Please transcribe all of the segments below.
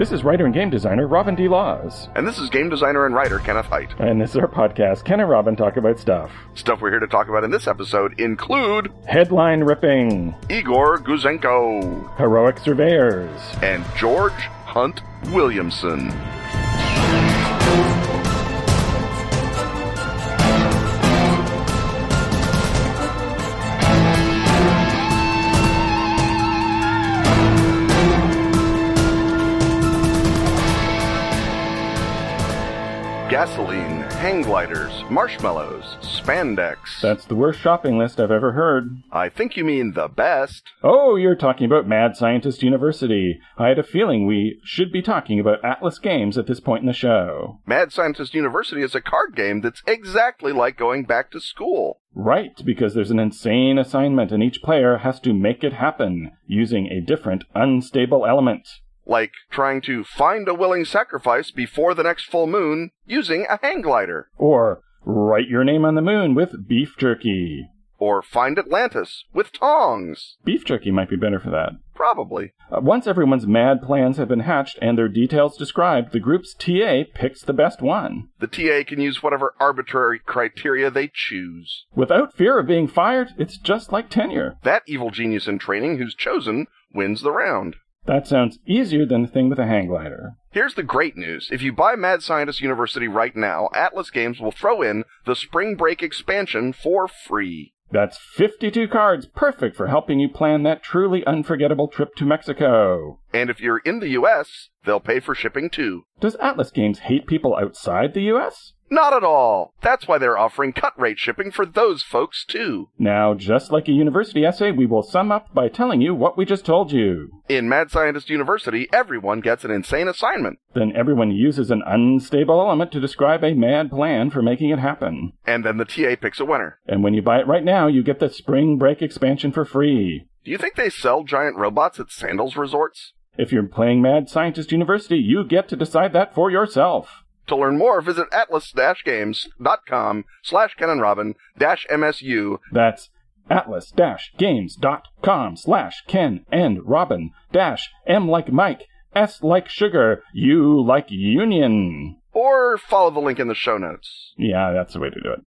This is writer and game designer Robin D. Laws. And this is game designer and writer Kenneth Hite. And this is our podcast, Ken and Robin Talk About Stuff. Stuff we're here to talk about in this episode include Headline ripping, Igor Gouzenko, Heroic Surveyors, and George Hunt Williamson. Gasoline, hang gliders, marshmallows, spandex. That's the worst shopping list I've ever heard. I think you mean the best. Oh, you're talking about Mad Scientist University. I had a feeling we should be talking about Atlas Games at this point in the show. Mad Scientist University is a card game that's exactly like going back to school. Right, because there's an insane assignment and each player has to make it happen using a different unstable element like trying to find a willing sacrifice before the next full moon using a hang glider. Or write your name on the moon with beef jerky. Or find Atlantis with tongs. Beef jerky might be better for that. Probably. Uh, once everyone's mad plans have been hatched and their details described, the group's TA picks the best one. The TA can use whatever arbitrary criteria they choose. Without fear of being fired, it's just like tenure. That evil genius in training who's chosen wins the round. That sounds easier than the thing with a hang glider. Here's the great news. If you buy Mad Scientist University right now, Atlas Games will throw in the Spring Break expansion for free. That's 52 cards, perfect for helping you plan that truly unforgettable trip to Mexico. And if you're in the US, they'll pay for shipping too. Does Atlas Games hate people outside the US? Not at all. That's why they're offering cut rate shipping for those folks too. Now, just like a university essay, we will sum up by telling you what we just told you. In Mad Scientist University, everyone gets an insane assignment. Then everyone uses an unstable element to describe a mad plan for making it happen. And then the TA picks a winner. And when you buy it right now, you get the Spring Break expansion for free. Do you think they sell giant robots at Sandals resorts? If you're playing Mad Scientist University, you get to decide that for yourself. To learn more, visit atlas-games.com slash Ken and Robin dash MSU. That's atlas-games.com slash Ken and Robin dash M like Mike, S like sugar, U like union. Or follow the link in the show notes. Yeah, that's the way to do it.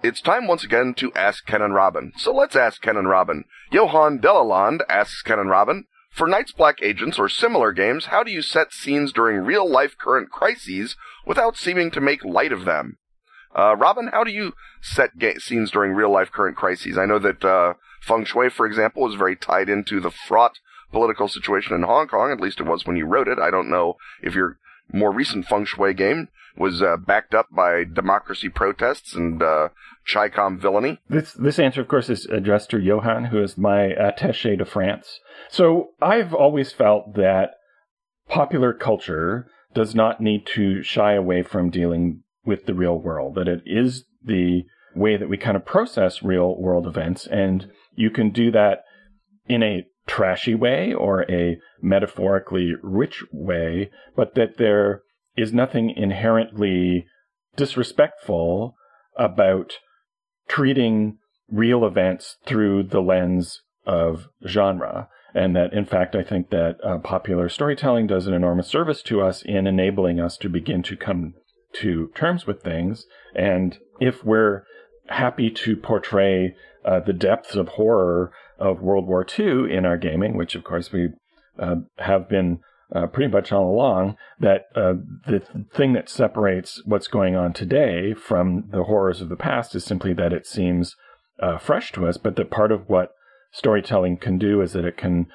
It's time once again to ask Ken and Robin. So let's ask Ken and Robin. Johan Delalande asks Ken and Robin, for Night's Black Agents or similar games, how do you set scenes during real life current crises without seeming to make light of them? Uh, Robin, how do you set ga- scenes during real life current crises? I know that uh, Feng Shui, for example, is very tied into the fraught political situation in Hong Kong. At least it was when you wrote it. I don't know if your more recent Feng Shui game was uh, backed up by democracy protests and uh, Chi-Com villainy. This this answer, of course, is addressed to Johan, who is my attaché to France. So I've always felt that popular culture does not need to shy away from dealing with the real world. That it is the way that we kind of process real world events, and you can do that in a trashy way or a metaphorically rich way, but that there is nothing inherently disrespectful about treating real events through the lens of genre. And that, in fact, I think that uh, popular storytelling does an enormous service to us in enabling us to begin to come to terms with things. And if we're happy to portray uh, the depths of horror of World War II in our gaming, which of course we uh, have been uh, pretty much all along that uh, the thing that separates what's going on today from the horrors of the past is simply that it seems uh, fresh to us, but that part of what storytelling can do is that it can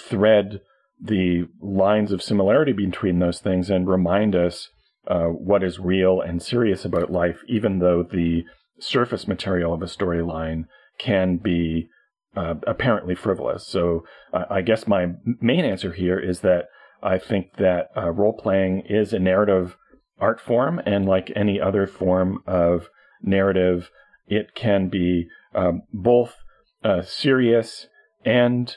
thread the lines of similarity between those things and remind us uh, what is real and serious about life, even though the surface material of a storyline can be uh, apparently frivolous. So uh, I guess my main answer here is that I think that uh, role playing is a narrative art form, and like any other form of narrative, it can be um, both uh, serious and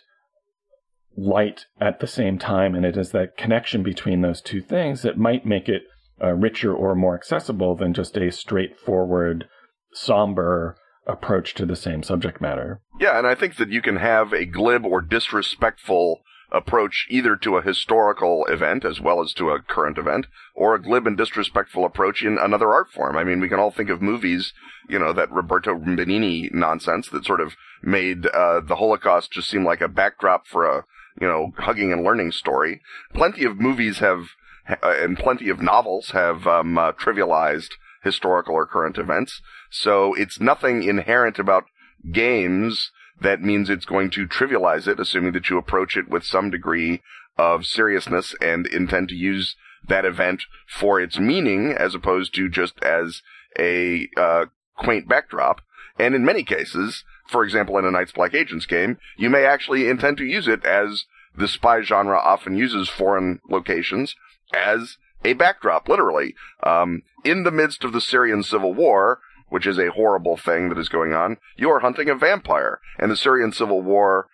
light at the same time. And it is that connection between those two things that might make it uh, richer or more accessible than just a straightforward, somber approach to the same subject matter. Yeah, and I think that you can have a glib or disrespectful approach either to a historical event as well as to a current event, or a glib and disrespectful approach in another art form. I mean, we can all think of movies, you know, that Roberto Benigni nonsense that sort of made uh, the Holocaust just seem like a backdrop for a, you know, hugging and learning story. Plenty of movies have, uh, and plenty of novels have um, uh, trivialized historical or current events. So it's nothing inherent about games that means it's going to trivialize it, assuming that you approach it with some degree of seriousness and intend to use that event for its meaning as opposed to just as a uh, quaint backdrop. And in many cases, for example, in a Night's Black Agents game, you may actually intend to use it as the spy genre often uses foreign locations as a backdrop, literally. Um, in the midst of the Syrian civil war, which is a horrible thing that is going on, you are hunting a vampire. And the Syrian civil war,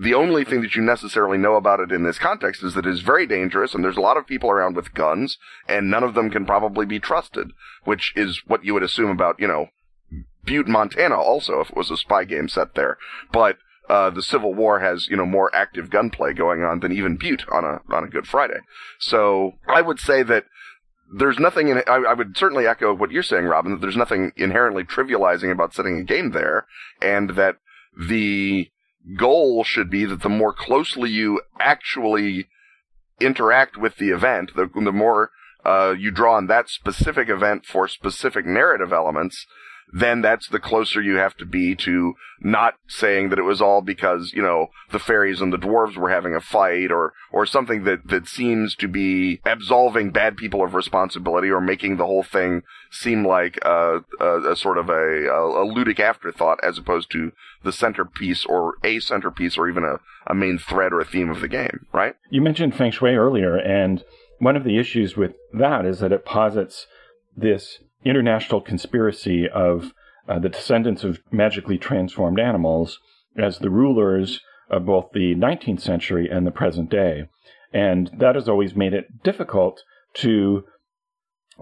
the only thing that you necessarily know about it in this context is that it is very dangerous and there's a lot of people around with guns and none of them can probably be trusted, which is what you would assume about, you know, Butte, Montana also if it was a spy game set there. But uh, the Civil War has, you know, more active gunplay going on than even Butte on a on a Good Friday. So I would say that there's nothing in I, I would certainly echo what you're saying, Robin. That there's nothing inherently trivializing about setting a game there, and that the goal should be that the more closely you actually interact with the event, the, the more uh, you draw on that specific event for specific narrative elements, then that's the closer you have to be to not saying that it was all because, you know, the fairies and the dwarves were having a fight or, or something that, that seems to be absolving bad people of responsibility or making the whole thing seem like a, a, a sort of a, a, ludic afterthought as opposed to the centerpiece or a centerpiece or even a, a main thread or a theme of the game, right? You mentioned feng shui earlier, and one of the issues with that is that it posits this international conspiracy of uh, the descendants of magically transformed animals as the rulers of both the 19th century and the present day. And that has always made it difficult to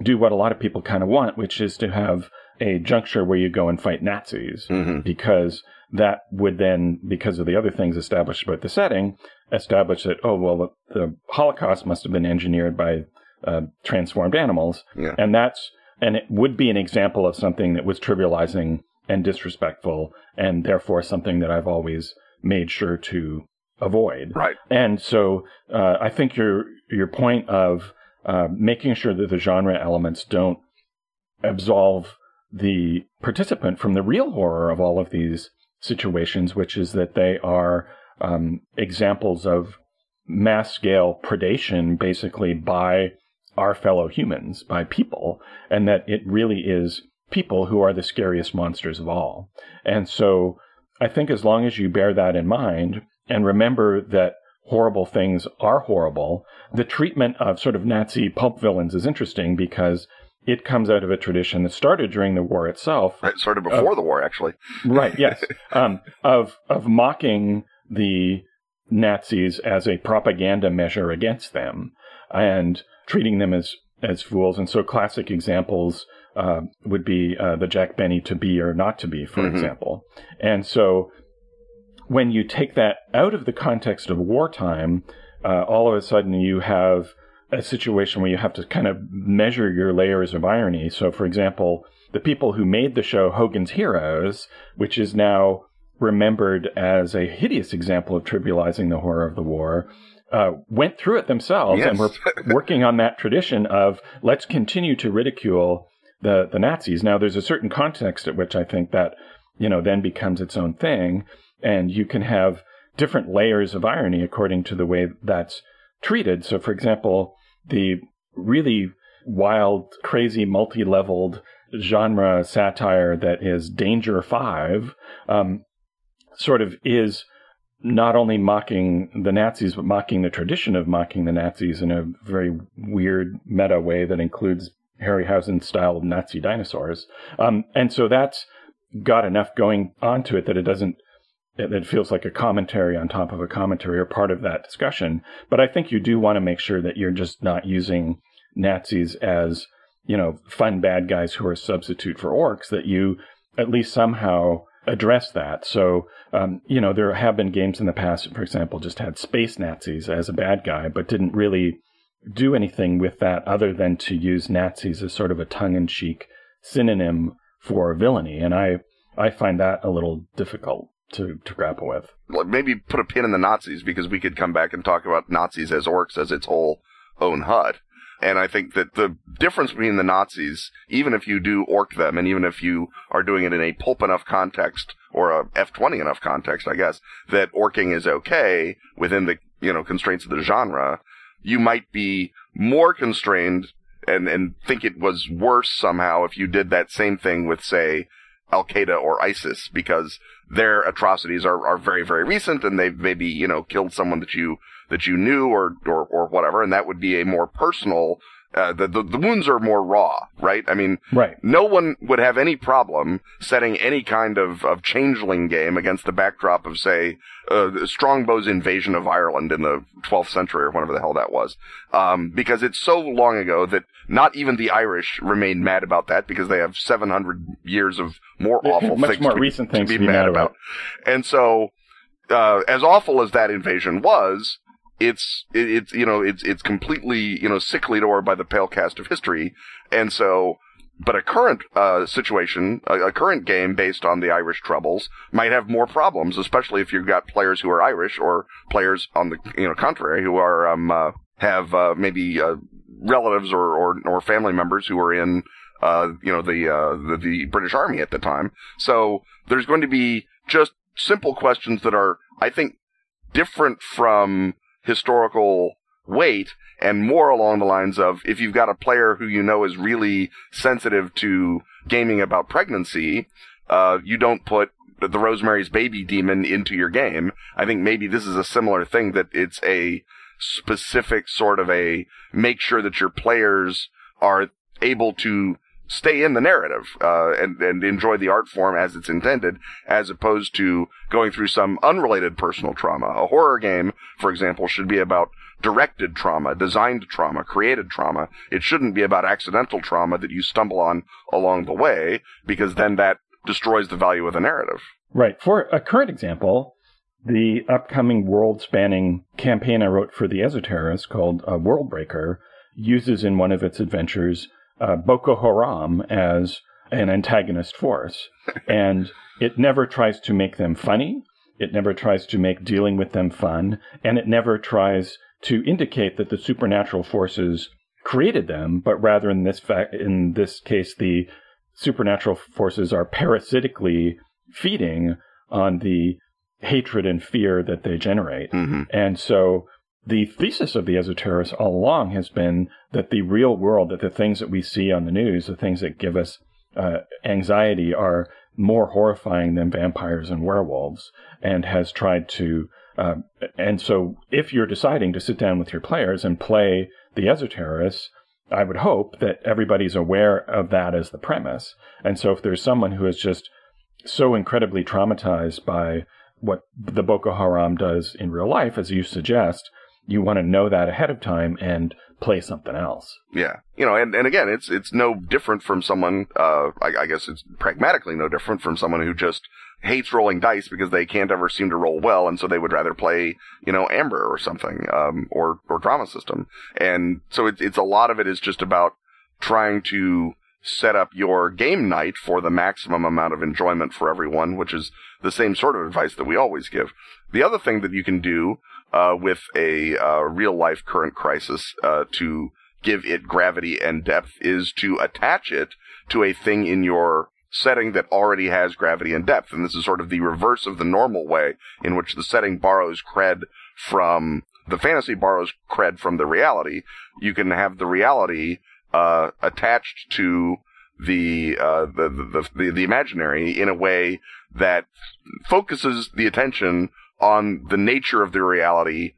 do what a lot of people kind of want, which is to have a juncture where you go and fight Nazis, mm-hmm. because that would then, because of the other things established about the setting, establish that, oh, well, the, the Holocaust must have been engineered by uh, transformed animals. Yeah. And that's and it would be an example of something that was trivializing and disrespectful, and therefore something that I've always made sure to avoid. Right. And so uh, I think your your point of uh, making sure that the genre elements don't absolve the participant from the real horror of all of these situations, which is that they are um, examples of mass scale predation, basically by our fellow humans, by people, and that it really is people who are the scariest monsters of all. And so I think as long as you bear that in mind and remember that horrible things are horrible, the treatment of sort of Nazi pulp villains is interesting because it comes out of a tradition that started during the war itself. It started before the war, actually. right. Yes. Um, of of mocking the Nazis as a propaganda measure against them, and treating them as as fools. And so, classic examples uh, would be uh, the Jack Benny to be or not to be, for mm-hmm. example. And so, when you take that out of the context of wartime, uh, all of a sudden you have a situation where you have to kind of measure your layers of irony. So, for example, the people who made the show Hogan's Heroes, which is now remembered as a hideous example of trivializing the horror of the war, uh, went through it themselves yes. and were working on that tradition of let's continue to ridicule the the Nazis. Now, there's a certain context at which I think that you know then becomes its own thing, and you can have different layers of irony according to the way that's treated. So, for example, the really wild, crazy, multi-leveled genre satire that is Danger Five um, sort of is not only mocking the Nazis, but mocking the tradition of mocking the Nazis in a very weird meta way that includes Harryhausen style Nazi dinosaurs. Um, and so that's got enough going onto it that it doesn't, it, it feels like a commentary on top of a commentary or part of that discussion. But I think you do want to make sure that you're just not using Nazis as, you know, fun bad guys who are a substitute for orcs, that you at least somehow address that. So, um, you know, there have been games in the past, for example, just had space Nazis as a bad guy, but didn't really do anything with that other than to use Nazis as sort of a tongue in cheek synonym for villainy. And I, I find that a little difficult to, to grapple with. Maybe put a pin in the Nazis because we could come back and talk about Nazis as orcs as its whole own hut. And I think that the difference between the Nazis, even if you do orc them, and even if you are doing it in a pulp enough context, or a F20 enough context, I guess, that orking is okay within the, you know, constraints of the genre, you might be more constrained and, and think it was worse somehow if you did that same thing with, say, Al Qaeda or ISIS, because their atrocities are, are very, very recent and they've maybe, you know, killed someone that you, that you knew or, or, or whatever. And that would be a more personal uh, the, the, the wounds are more raw, right? I mean, right. no one would have any problem setting any kind of, of changeling game against the backdrop of, say, uh, Strongbow's invasion of Ireland in the 12th century or whatever the hell that was. Um, because it's so long ago that not even the Irish remain mad about that because they have 700 years of more awful Much things, more to, recent be, things to be mad about. And so, uh, as awful as that invasion was, it's it, it's you know it's it's completely you know sickly or by the pale cast of history, and so. But a current uh, situation, a, a, current game based on the Irish Troubles, might have more problems, especially if you've got players who are Irish or players on the you know contrary who are um, uh, have uh, maybe uh, relatives or, or or family members who are in uh, you know the, the the British Army at the time. So there's going to be just simple questions that are, I think, different from historical weight and more along the lines of if you've got a player who you know is really sensitive to gaming about pregnancy, uh, you don't put the Rosemary's Baby demon into your game. I think maybe this is a similar thing that it's a specific sort of a make sure that your players are able to stay in the narrative uh, and and enjoy the art form as it's intended, as opposed to going through some unrelated personal trauma. A horror game, for example, should be about directed trauma, designed trauma, created trauma. It shouldn't be about accidental trauma that you stumble on along the way, because then that destroys the value of the narrative. Right. For a current example, the upcoming world-spanning campaign I wrote for the Esoterrorists called uh, Worldbreaker uses in one of its adventures uh, Boko Haram as an antagonist force. and it never tries to make them funny. It never tries to make dealing with them fun. And it never tries to indicate that the supernatural forces created them, but rather in this fact, in this case, the supernatural forces are parasitically feeding on the hatred and fear that they generate. Mm-hmm. And so the thesis of the Esoterrorists all along has been that the real world, that the things that we see on the news, the things that give us uh, anxiety, are more horrifying than vampires and werewolves, and has tried to. Uh, and so, if you're deciding to sit down with your players and play the Esoterrorists, I would hope that everybody's aware of that as the premise. And so, if there's someone who is just so incredibly traumatized by what the Boko Haram does in real life, as you suggest, you want to know that ahead of time and play something else. Yeah, you know, and, and again, it's it's no different from someone. Uh, I, I guess it's pragmatically no different from someone who just hates rolling dice because they can't ever seem to roll well, and so they would rather play, you know, Amber or something, um, or or Drama System. And so it's it's a lot of it is just about trying to set up your game night for the maximum amount of enjoyment for everyone, which is the same sort of advice that we always give. The other thing that you can do uh, with a uh, real life current crisis uh, to give it gravity and depth is to attach it to a thing in your setting that already has gravity and depth. And this is sort of the reverse of the normal way in which the setting borrows cred from the fantasy borrows cred from the reality. You can have the reality uh, attached to the, uh, the, the, the, the imaginary in a way that focuses the attention on the nature of the reality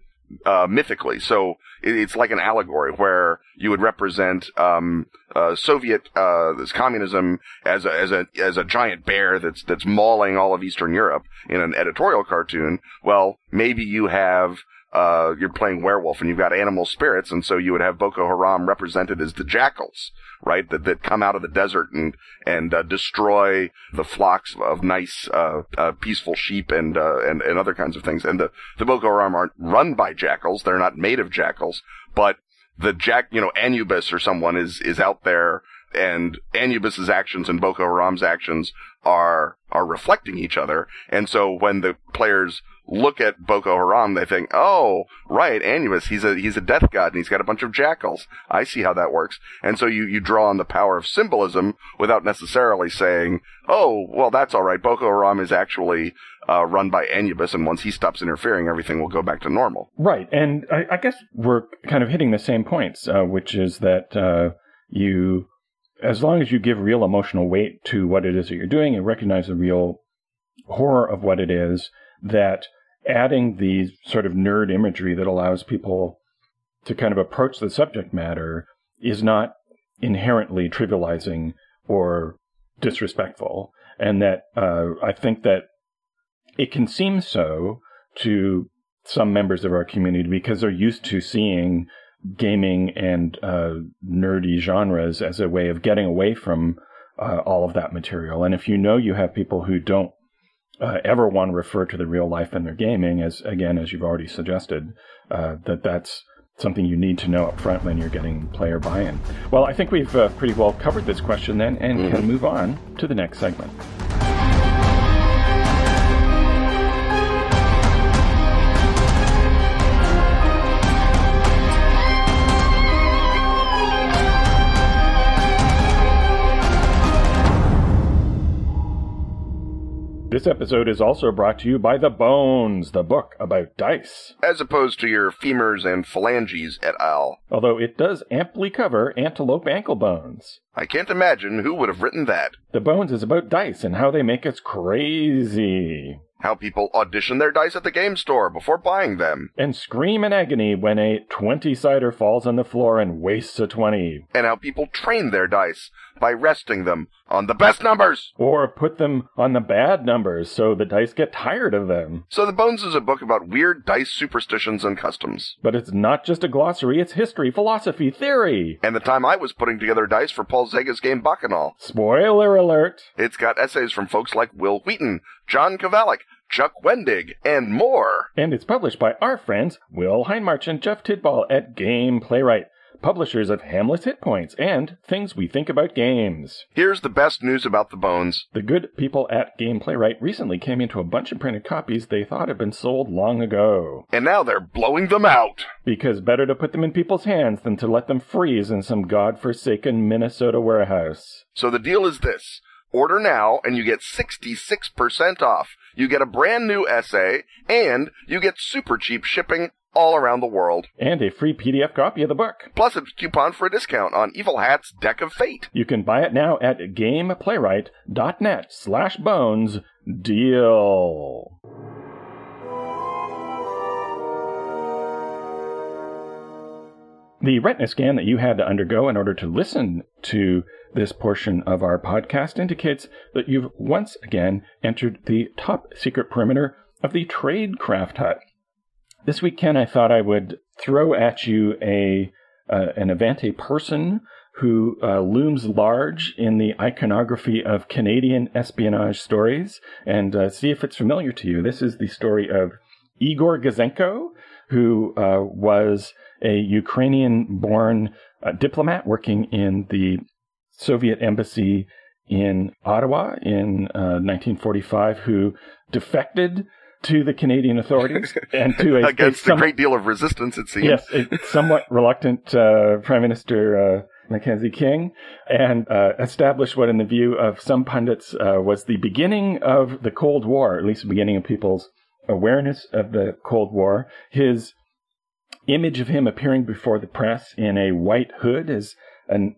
uh, mythically. So it's like an allegory where you would represent um, uh, Soviet uh, this communism as a as a as a giant bear that's that's mauling all of Eastern Europe in an editorial cartoon. Well, maybe you have uh, you're playing werewolf and you've got animal spirits, and so you would have Boko Haram represented as the jackals, right? That that come out of the desert and and uh, destroy the flocks of nice, uh, uh, peaceful sheep and uh, and and other kinds of things. And the the Boko Haram aren't run by jackals; they're not made of jackals, but the jack, you know, Anubis or someone is is out there and Anubis's actions and Boko Haram's actions are are reflecting each other. And so when the players look at Boko Haram, they think, "Oh, right, Anubis, he's a he's a death god and he's got a bunch of jackals. I see how that works." And so you you draw on the power of symbolism without necessarily saying, "Oh, well, that's all right. Boko Haram is actually uh, run by Anubis, and once he stops interfering, everything will go back to normal." Right, and I, I guess we're kind of hitting the same points, uh, which is that uh, you as long as you give real emotional weight to what it is that you're doing and recognize the real horror of what it is, that adding the sort of nerd imagery that allows people to kind of approach the subject matter is not inherently trivializing or disrespectful. And that uh, I think that it can seem so to some members of our community because they're used to seeing gaming and uh, nerdy genres as a way of getting away from uh, all of that material. And if you know you have people who don't uh, ever want to refer to the real life in their gaming, as again as you've already suggested, uh, that that's something you need to know up front when you're getting player buy-in. Well, I think we've uh, pretty well covered this question then, and mm-hmm. can move on to the next segment. This episode is also brought to you by The Bones, the book about dice. As opposed to your femurs and phalanges et al. Although it does amply cover antelope ankle bones. I can't imagine who would have written that. The Bones is about dice and how they make us crazy how people audition their dice at the game store before buying them, and scream in agony when a 20 sider falls on the floor and wastes a 20, and how people train their dice by resting them on the best numbers, or put them on the bad numbers so the dice get tired of them. So The Bones is a book about weird dice superstitions and customs. But it's not just a glossary, it's history, philosophy, theory. And the time I was putting together dice for Paul Czege's game Bacchanal. Spoiler alert. It's got essays from folks like Wil Wheaton, John Kovalic, Chuck Wendig, and more. And it's published by our friends Will Hindmarch and Jeff Tidball at Game Playwright, publishers of Hamlet's Hit Points and Things We Think About Games. Here's the best news about the bones. The good people at Game Playwright recently came into a bunch of printed copies they thought had been sold long ago. And now they're blowing them out. Because better to put them in people's hands than to let them freeze in some god-forsaken Minnesota warehouse. So the deal is this. Order now and you get 66% off. You get a brand new essay and you get super cheap shipping all around the world. And a free PDF copy of the book. Plus a coupon for a discount on Evil Hat's Deck of Fate. You can buy it now at gameplaywright.net slash bones deal. The retina scan that you had to undergo in order to listen to this portion of our podcast indicates that you've once again entered the top secret perimeter of the Tradecraft Hut. This week, Ken, I thought I would throw at you a uh, an event, a person who uh, looms large in the iconography of Canadian espionage stories, and uh, see if it's familiar to you. This is the story of Igor Gouzenko, who uh, was a Ukrainian born uh, diplomat working in the Soviet embassy in Ottawa in uh, 1945 who defected to the Canadian authorities and to a, against a, some, a great deal of resistance, it seems. Yes, a somewhat reluctant uh, Prime Minister uh, Mackenzie King, and uh, established what, in the view of some pundits, uh, was the beginning of the Cold War, at least the beginning of people's awareness of the Cold War. His image of him appearing before the press in a white hood is an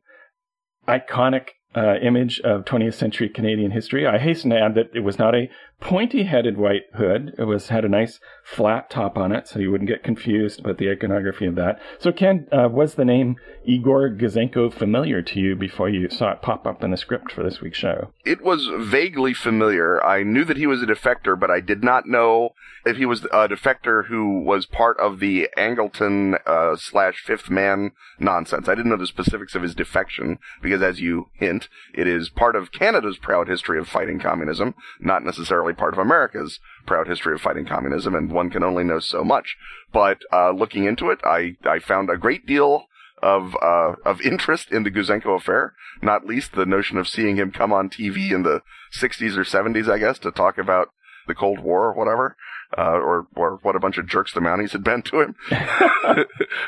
iconic uh, image of 20th century Canadian history. I hasten to add that it was not a pointy-headed white hood. It was had a nice flat top on it, so you wouldn't get confused about the iconography of that. So, Ken, uh, was the name Igor Gouzenko familiar to you before you saw it pop up in the script for this week's show? It was vaguely familiar. I knew that he was a defector, but I did not know if he was a defector who was part of the Angleton uh, slash Fifth Man nonsense. I didn't know the specifics of his defection because, as you hint, it is part of Canada's proud history of fighting communism, not necessarily part of America's proud history of fighting communism, and one can only know so much. But uh, looking into it, I I found a great deal of uh, of interest in the Gouzenko affair, not least the notion of seeing him come on TV in the 60s or 70s, I guess, to talk about the Cold War or whatever, uh, or or what a bunch of jerks the Mounties had been to him. uh,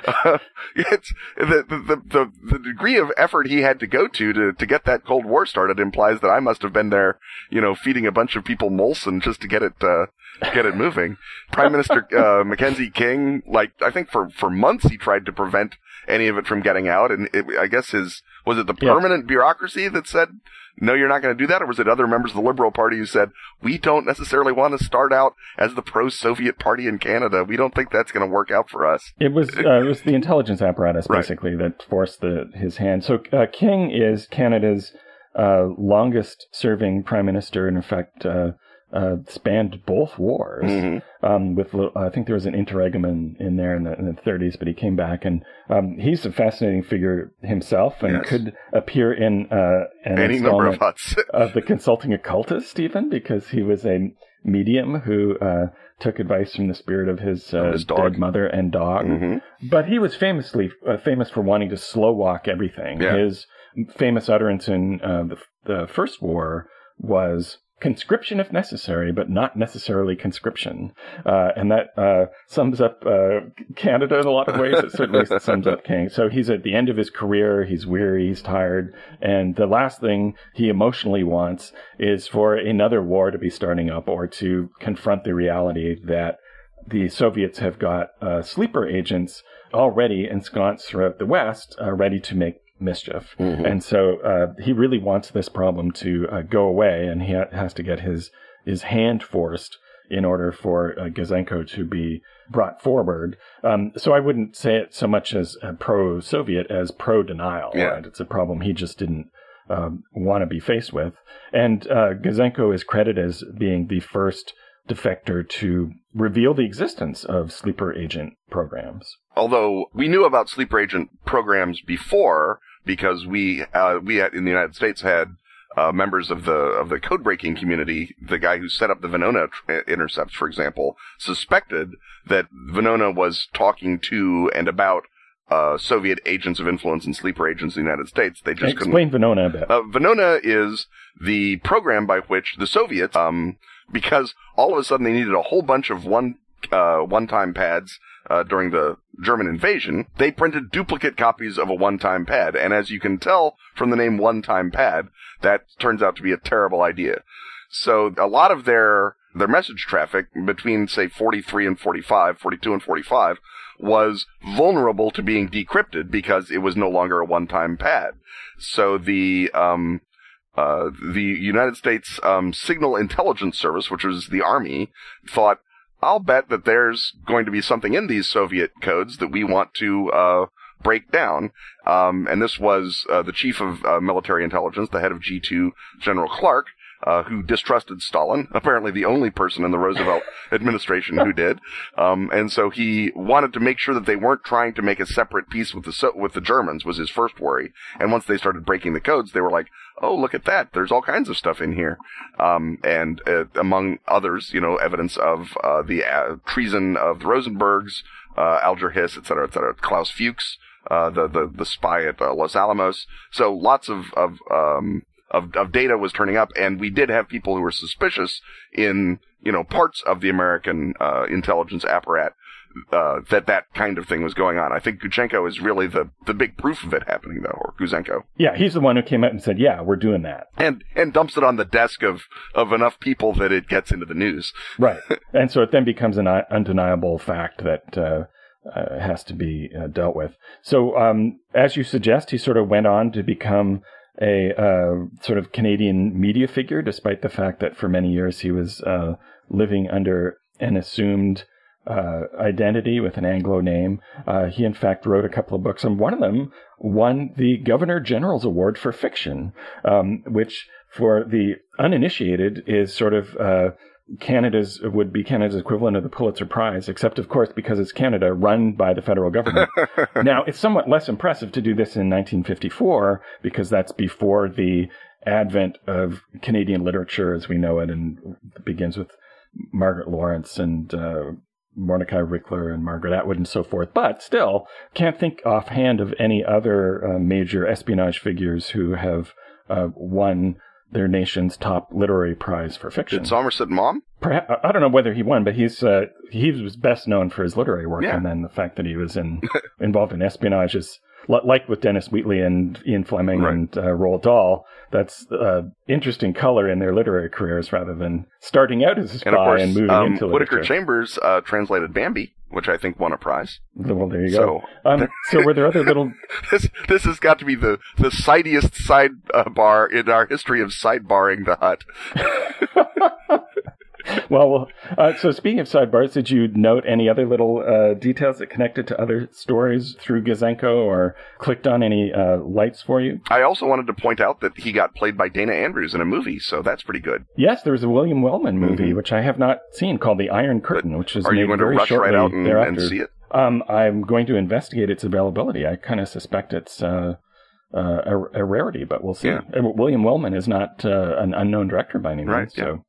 it's the, the the the degree of effort he had to go to to to get that Cold War started implies that I must have been there, you know, feeding a bunch of people Molson just to get it uh, get it moving. Prime Minister uh, Mackenzie King, like I think for for months he tried to prevent any of it from getting out, and it, I guess his was it the Yeah. permanent bureaucracy that said no, you're not going to do that, or was it other members of the Liberal Party who said we don't necessarily want to start out as the pro-Soviet party in Canada? We don't think that's going to work out for us. It was uh, it was the intelligence apparatus Right. basically that forced the his hand. So uh, King is Canada's uh, longest serving prime minister, and in fact uh, uh, spanned both wars. Mhm. Um, with I think there was an interregnum in there in the, in the 30s, but he came back, and um, he's a fascinating figure himself, and Yes. could appear in uh, an Any number of huts. of the consulting occultist, even because he was a medium who uh, took advice from the spirit of his, uh, his dog. dead mother and dog. Mhm. But he was famously uh, famous for wanting to slow walk everything. Yeah. His famous utterance in uh, the, the First War was conscription if necessary, but not necessarily conscription. Uh, and that uh, sums up uh, Canada in a lot of ways. It certainly sums up King. So he's at the end of his career. He's weary. He's tired. And the last thing he emotionally wants is for another war to be starting up or to confront the reality that the Soviets have got uh, sleeper agents already ensconced throughout the West, uh, ready to make mischief. Mhm. And so uh, he really wants this problem to uh, go away, and he ha- has to get his his hand forced in order for uh, Gouzenko to be brought forward. Um, so I wouldn't say it so much as uh, pro-Soviet as pro-denial. Yeah. Right? It's a problem he just didn't um, want to be faced with. And uh, Gouzenko is credited as being the first defector to reveal the existence of sleeper agent programs. Although we knew about sleeper agent programs before because we uh, we in the United States had uh, members of the of the code breaking community. The guy who set up the Venona tr- intercepts, for example, suspected that Venona was talking to and about uh, Soviet agents of influence and sleeper agents in the United States. They just couldn't Explain Venona a bit. Uh, Venona is the program by which the Soviets, um, because all of a sudden they needed a whole bunch of one, uh, one-time pads, uh, during the German invasion, they printed duplicate copies of a one-time pad. And as you can tell from the name one-time pad, that turns out to be a terrible idea. So a lot of their, their message traffic between, say, 43 and 45, 42 and 45, was vulnerable to being decrypted because it was no longer a one-time pad. So the, um, uh, the United States um, Signal Intelligence Service, which was the Army, thought, I'll bet that there's going to be something in these Soviet codes that we want to uh, break down. Um, and this was uh, the chief of uh, military intelligence, the head of G2, General Clark, uh, who distrusted Stalin, apparently the only person in the Roosevelt administration who did. Um, and so he wanted to make sure that they weren't trying to make a separate peace with the with the Germans was his first worry. And once they started breaking the codes, they were like, "Oh, look at that! There's all kinds of stuff in here." Um, and uh, among others, you know, evidence of uh, the uh, treason of the Rosenbergs, uh, Alger Hiss, et cetera, et cetera. Klaus Fuchs, uh, the the the spy at uh, Los Alamos. So lots of of um, of, of data was turning up, and we did have people who were suspicious in you know parts of the American uh, intelligence apparatus uh, that that kind of thing was going on. I think Guchenko is really the the big proof of it happening, though, or Guzenko, Yeah, he's the one who came out and said, "Yeah, we're doing that." and and dumps it on the desk of of enough people that it gets into the news. Right. and so it then becomes an undeniable fact that uh, uh, has to be uh, dealt with. So, um, as you suggest, he sort of went on to become a uh, sort of Canadian media figure, despite the fact that for many years he was uh, living under an assumed uh, identity with an Anglo name. Uh, he, in fact, wrote a couple of books, and one of them won the Governor General's Award for fiction, um, which, for the uninitiated, is sort of uh, Canada's would be Canada's equivalent of the Pulitzer Prize, except of course because it's Canada run by the federal government. now it's somewhat less impressive to do this in 1954 because that's before the advent of Canadian literature as we know it, and it begins with Margaret Laurence and uh, Mordecai Richler and Margaret Atwood and so forth. But still, can't think offhand of any other uh, major espionage figures who have uh, won their nation's top literary prize for fiction. Did Somerset Maugham? Perhaps, I don't know whether he won, but he's uh, he was best known for his literary work, Yeah. and then the fact that he was in involved in espionage is like with Dennis Wheatley and Ian Fleming Right. and uh, Roald Dahl. That's uh, interesting color in their literary careers rather than starting out as a spy And course, moving um, into Whittaker literature. Chambers uh, translated Bambi, which I think won a prize. well, there you So go. Um, so were there other little this this has got to be the the sidiest side uh, in our history of sidebarring the hut. well, uh, so speaking of sidebars, did you note any other little uh, details that connected to other stories through Gouzenko or clicked on any uh, lights for you? I also wanted to point out that he got played by Dana Andrews in a movie, so that's pretty good. Yes, there was a William Wellman movie, Mhm. which I have not seen, called The Iron Curtain, which was Are made you going to rush shortly right out and, thereafter. and see it? Um, I'm going to investigate its availability. I kind of suspect it's uh, uh, a, a rarity, but we'll see. Yeah. Uh, William Wellman is not uh, an unknown director by any means. Right, yeah. So,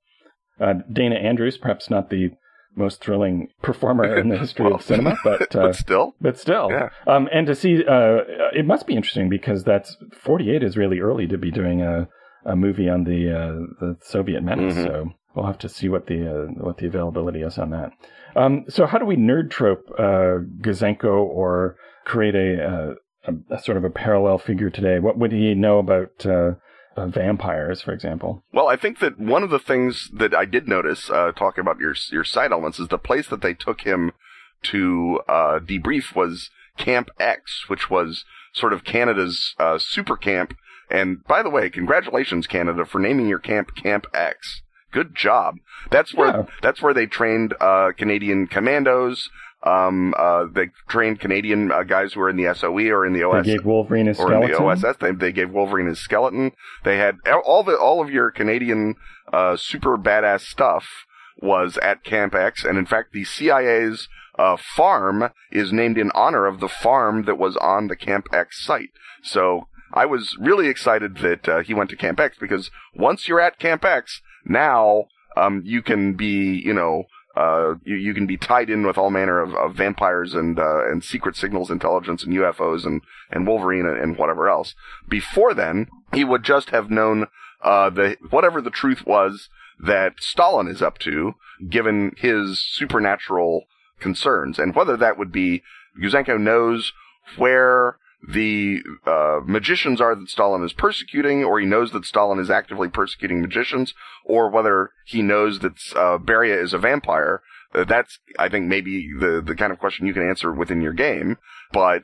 uh, Dana Andrews, perhaps not the most thrilling performer in the history Well, of cinema, but uh, but still, but still, Yeah. um, and to see, uh, it must be interesting because that's 48 is really early to be doing a, a movie on the uh, the Soviet menace. Mhm. So we'll have to see what the uh, what the availability is on that. Um, so how do we nerd trope uh, Gouzenko or create a, uh, a, a sort of a parallel figure today? What would he know about uh, vampires, for example? Well, I think that one of the things that I did notice, uh, talking about your your side elements, is the place that they took him to uh, debrief was Camp X, which was sort of Canada's uh, super camp. And by the way, congratulations, Canada, for naming your camp Camp X. Good job. That's where Yeah. that's where they trained uh, Canadian commandos. Um, uh, they trained Canadian uh, guys who were in the SOE or in the OS They gave Wolverine a or in skeleton. the OSS. They, they gave Wolverine his skeleton. They had all the all of your Canadian uh, super badass stuff was at Camp X, and in fact, the CIA's uh, farm is named in honor of the farm that was on the Camp X site. So I was really excited that uh, he went to Camp X because once you're at Camp X, now um, you can be, you know. Uh, you, you can be tied in with all manner of, of vampires and uh, and secret signals intelligence and UFOs and, and Wolverine and, and whatever else. Before then, he would just have known uh, the whatever the truth was that Stalin is up to, given his supernatural concerns, and whether that would be Gouzenko knows where the uh, magicians are that Stalin is persecuting, or he knows that Stalin is actively persecuting magicians, or whether he knows that uh, Beria is a vampire. Uh, that's, I think, maybe the the kind of question you can answer within your game. But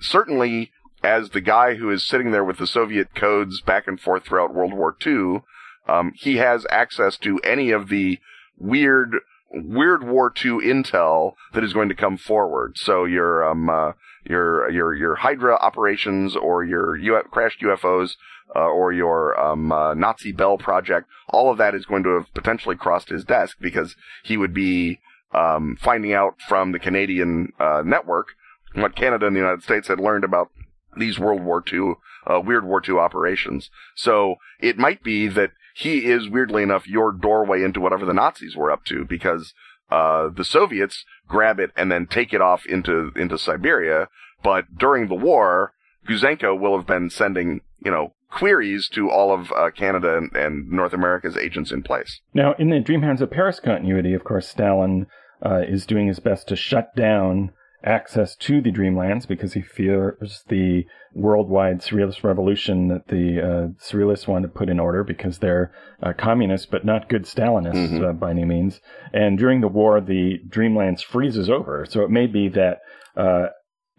certainly, as the guy who is sitting there with the Soviet codes back and forth throughout World War II, um, he has access to any of the weird, weird War II intel that is going to come forward. So your, um, uh, your, your, your Hydra operations or your crashed UFOs, uh, or your, um, uh, Nazi Bell project, all of that is going to have potentially crossed his desk because he would be, um, finding out from the Canadian, uh, network what Canada and the United States had learned about these World War II, uh, weird War II operations. So it might be that he is weirdly enough your doorway into whatever the Nazis were up to because, uh, the Soviets grab it and then take it off into, into Siberia. But during the war, Gouzenko will have been sending, you know, queries to all of uh, Canada and, and North America's agents in place. Now, in the Dreamhounds of Paris continuity, of course, Stalin uh, is doing his best to shut down access to the Dreamlands because he fears the worldwide surrealist revolution that the uh, surrealists want to put in order because they're uh, communists but not good Stalinists Mhm. uh, by any means. And during the war, the Dreamlands freezes over. So it may be that uh,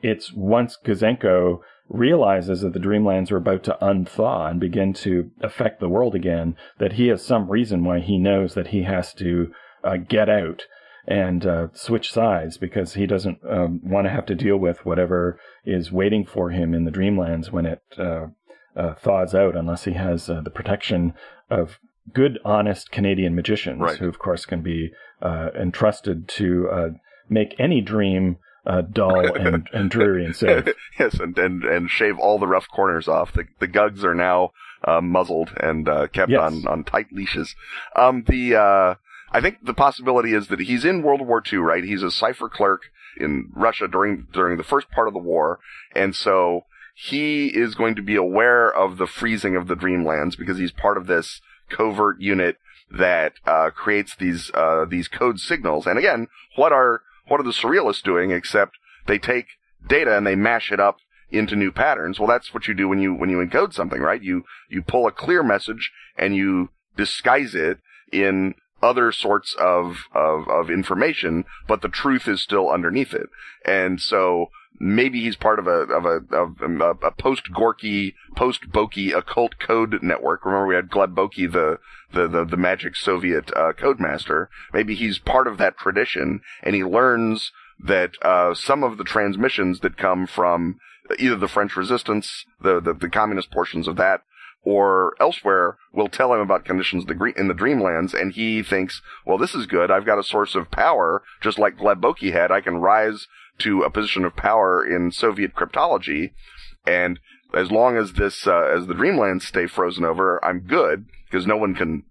it's once Gouzenko realizes that the Dreamlands are about to unthaw and begin to affect the world again, that he has some reason why he knows that he has to uh, get out and uh, switch sides because he doesn't um, want to have to deal with whatever is waiting for him in the Dreamlands when it uh, uh thaws out, unless he has uh, the protection of good, honest Canadian magicians, right. who, of course, can be uh, entrusted to make any dream uh, dull and, and dreary and safe. yes, and, and and shave all the rough corners off. The the gugs are now uh, muzzled and uh, kept yes. on on tight leashes. Um, the uh, I think the possibility is that he's in World War II, right? He's a cipher clerk in Russia during during the first part of the war, and so he is going to be aware of the freezing of the Dreamlands because he's part of this covert unit that uh, creates these uh, these code signals. And again, what are what are the surrealists doing except they take data and they mash it up into new patterns? Well, that's what you do when you when you encode something, right? You you pull a clear message and you disguise it in other sorts of, of, of information, but the truth is still underneath it. And so maybe he's part of a of a of a, a post Gorky, post Boki occult code network. Remember, we had Gleb Boki, the the the, the magic Soviet uh, codemaster. Maybe he's part of that tradition, and he learns that uh, some of the transmissions that come from either the French resistance, the, the, the communist portions of that, or elsewhere will tell him about conditions in the Dreamlands, and he thinks, well, this is good. I've got a source of power, just like Gleb Boki had. I can rise to a position of power in Soviet cryptology, and as long as this, uh, as the Dreamlands stay frozen over, I'm good because no one can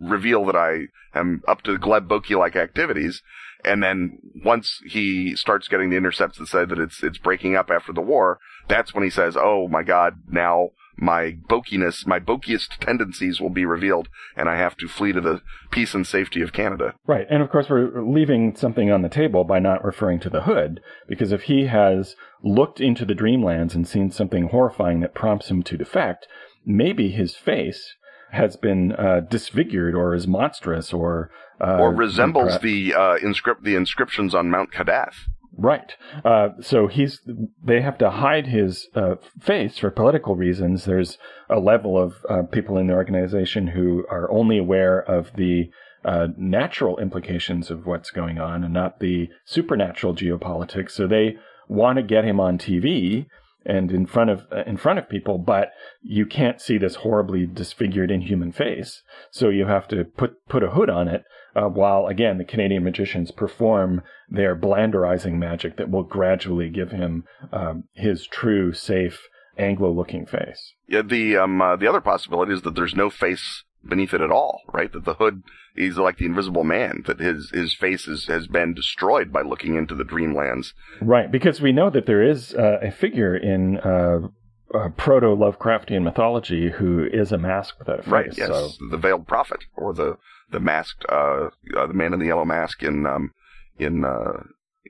reveal that I am up to Gleb Boki-like activities. And then once he starts getting the intercepts that say that it's it's breaking up after the war, that's when he says, "Oh my God, now my bokiness, my bokiest tendencies will be revealed, and I have to flee to the peace and safety of Canada. Right. And of course, we're leaving something on the table by not referring to the hood, because if he has looked into the dreamlands and seen something horrifying that prompts him to defect, maybe his face has been uh, disfigured or is monstrous or uh, or resembles the uh, inscript the inscriptions on Mount Kadath. Right. Uh, so he's they have to hide his uh, face for political reasons. There's a level of uh, people in the organization who are only aware of the uh, natural implications of what's going on and not the supernatural geopolitics. So they want to get him on TV and in front of uh, in front of people, but you can't see this horribly disfigured inhuman face. So you have to put put a hood on it uh, while again the Canadian magicians perform their blanderizing magic that will gradually give him um, his true, safe Anglo-looking face. Yeah, the um, uh, the other possibility is that there's no face beneath it at all, right? That the hood is like the invisible man, that his his face is, has been destroyed by looking into the dreamlands. Right, because we know that there is uh, a figure in uh, uh, proto Lovecraftian mythology who is a mask without a face. Right. Yes, so. the veiled prophet or the the masked uh, uh, the man in the yellow mask in um, in uh,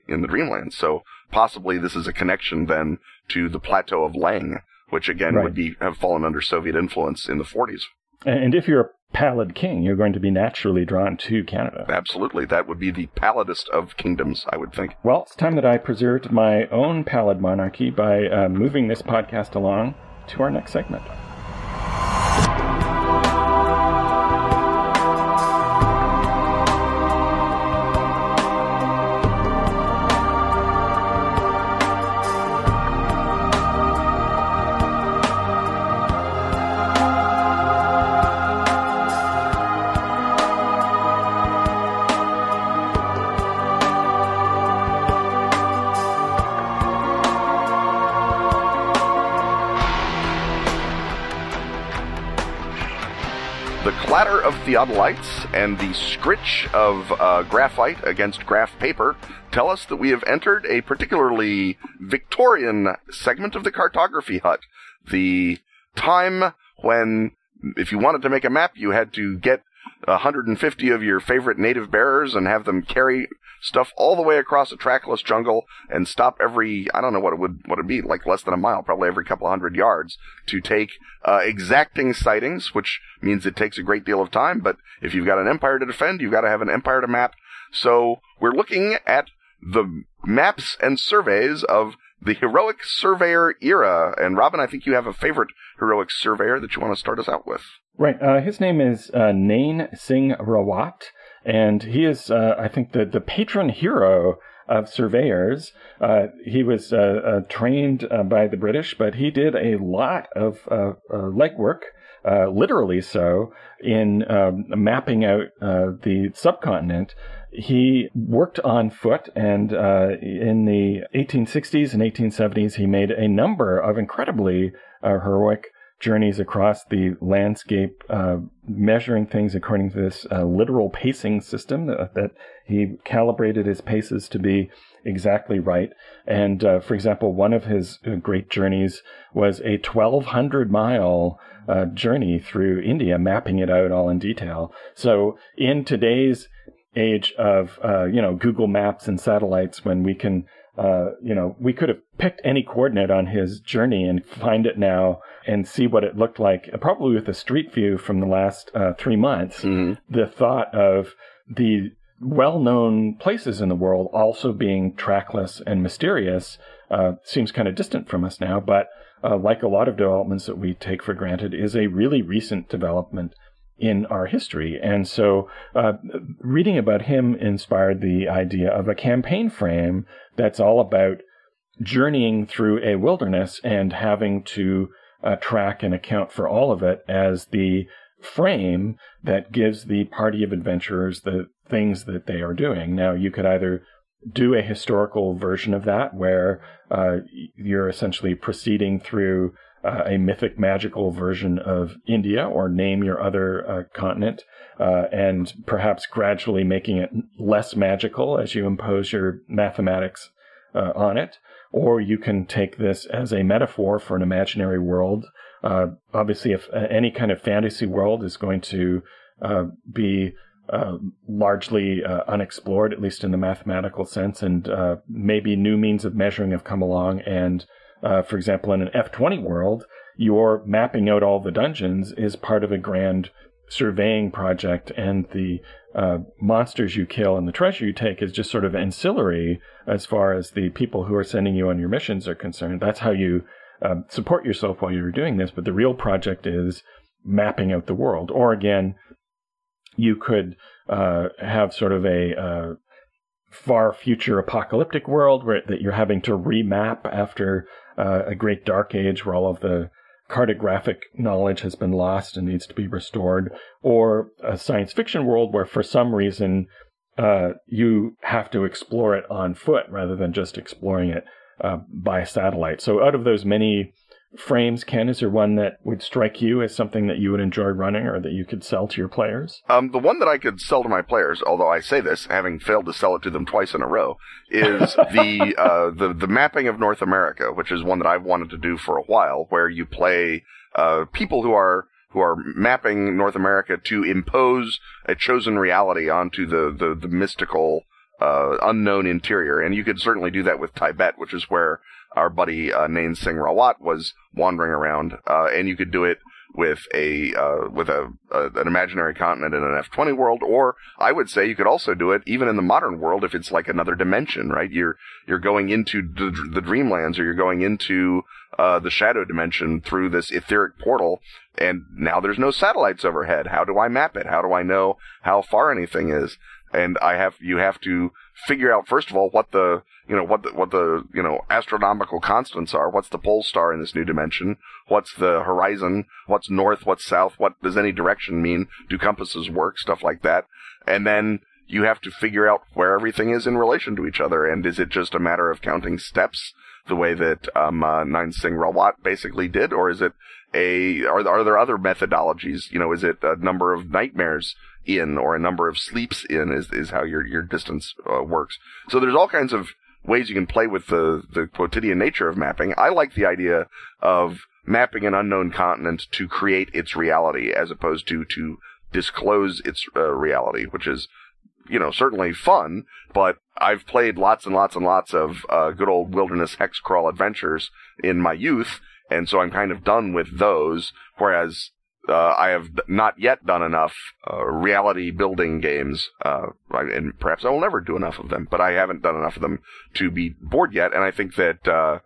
in the Dreamland. So possibly this is a connection then to the plateau of Leng, which again right. would be have fallen under Soviet influence in the 40s. And if you're a pallid king, you're going to be naturally drawn to Canada. Absolutely. That would be the pallidest of kingdoms, I would think. Well, it's time that I preserved my own pallid monarchy by uh, moving this podcast along to our next segment. Of theodolites and the scritch of uh, graphite against graph paper tell us that we have entered a particularly Victorian segment of the cartography hut. The time when, if you wanted to make a map, you had to get 150 of your favorite native bearers and have them carry stuff all the way across a trackless jungle and stop every, I don't know what it would, what it'd be, like less than a mile, probably every couple hundred yards to take, uh, exacting sightings, which means it takes a great deal of time. But if you've got an empire to defend, you've got to have an empire to map. So we're looking at the maps and surveys of the heroic surveyor era. And Robin, I think you have a favorite heroic surveyor that you want to start us out with. Right. Uh, his name is uh, Nain Singh Rawat, and he is, uh, I think, the, the patron hero of surveyors. Uh, he was uh, uh, trained by the British, but he did a lot of legwork, literally so, in um, mapping out the subcontinent he worked on foot, and uh, in the 1860s and 1870s, he made a number of incredibly uh, heroic journeys across the landscape, uh, measuring things according to this uh, literal pacing system that, that, he calibrated his paces to be exactly right. And uh, for example, one of his uh, great journeys was a 1,200 mile uh, journey through India, mapping it out all in detail. So in today's age of uh, you know Google Maps and satellites when we can uh, you know we could have picked any coordinate on his journey and find it now and see what it looked like probably with a street view from the last uh, three months mm-hmm. the thought of the well-known places in the world also being trackless and mysterious uh, seems kind of distant from us now but uh, like a lot of developments that we take for granted is a really recent development in our history. And so, uh, reading about him inspired the idea of a campaign frame that's all about journeying through a wilderness and having to uh, track and account for all of it as the frame that gives the party of adventurers the things that they are doing. Now, you could either do a historical version of that where uh, you're essentially proceeding through uh, a mythic magical version of India or name your other uh, continent uh, and perhaps gradually making it less magical as you impose your mathematics uh, on it. Or you can take this as a metaphor for an imaginary world. Uh, obviously, if uh, any kind of fantasy world is going to be uh, largely uh, unexplored, at least in the mathematical sense, and uh, maybe new means of measuring have come along and uh, for example, in an F20 world, your mapping out all the dungeons is part of a grand surveying project, and the uh, monsters you kill and the treasure you take is just sort of ancillary as far as the people who are sending you on your missions are concerned. That's how you uh, support yourself while you're doing this, but the real project is mapping out the world. Or again, you could uh, have sort of a uh, far future apocalyptic world where that you're having to remap after uh, a great dark age where all of the cartographic knowledge has been lost and needs to be restored, or a science fiction world where for some reason uh, you have to explore it on foot rather than just exploring it uh, by satellite. So out of those many frames, Ken, is there one that would strike you as something that you would enjoy running or that you could sell to your players? Um, the one that I could sell to my players, although I say this, having failed to sell it to them twice in a row, is the, uh, the, the mapping of North America, which is one that I've wanted to do for a while, where you play, uh, people who are, who are mapping North America to impose a chosen reality onto the, the, the mystical, uh, unknown interior. And you could certainly do that with Tibet, which is where our buddy uh, Nain Singh Rawat was wandering around, uh, and you could do it with a uh, with a, a, an imaginary continent in an F20 world, or I would say you could also do it even in the modern world if it's like another dimension, right? You're you're going into the, the Dreamlands, or you're going into uh, the Shadow Dimension through this etheric portal, and now there's no satellites overhead. How do I map it? How do I know how far anything is? And I have you have to figure out first of all what the you know what the what the you know astronomical constants are. What's the pole star in this new dimension? What's the horizon? What's north? What's south? What does any direction mean? Do compasses work? Stuff like that. And then you have to figure out where everything is in relation to each other. And is it just a matter of counting steps the way that um, uh, Nain Singh Rawat basically did, or is it a are are there other methodologies? You know, is it a number of nightmares in or a number of sleeps in is is how your your distance uh, works. So there's all kinds of ways you can play with the, the quotidian nature of mapping. I like the idea of mapping an unknown continent to create its reality as opposed to to disclose its uh, reality, which is, you know, certainly fun, but I've played lots and lots and lots of uh, good old wilderness hex crawl adventures in my youth, and so I'm kind of done with those. Whereas uh, I have not yet done enough uh, reality building games, uh, and perhaps I will never do enough of them. But I haven't done enough of them to be bored yet, and I think that uh,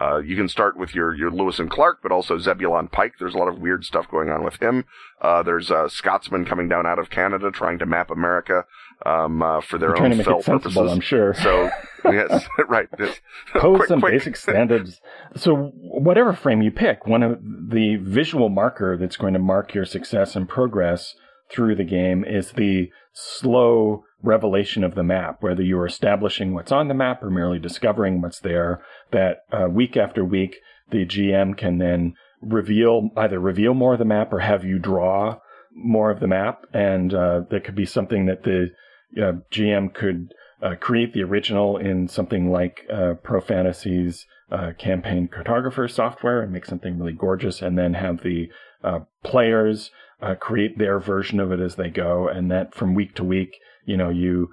uh, you can start with your, your Lewis and Clark, but also Zebulon Pike. There's a lot of weird stuff going on with him. Uh, there's a Scotsman coming down out of Canada trying to map America um, uh, for their Trying own to make it sensible, purposes. I'm sure. So yes, right. Pose Quick, some quick. basic standards. So whatever frame you pick, one of the visual marker that's going to mark your success and progress through the game is the slow revelation of the map, whether you are establishing what's on the map or merely discovering what's there, that uh, week after week, the GM can then reveal, either reveal more of the map or have you draw more of the map. And uh, that could be something that the uh, GM could uh, create the original in something like uh, Pro Fantasy's uh, campaign cartographer software and make something really gorgeous, and then have the uh, players uh, create their version of it as they go, and that from week to week, you know, you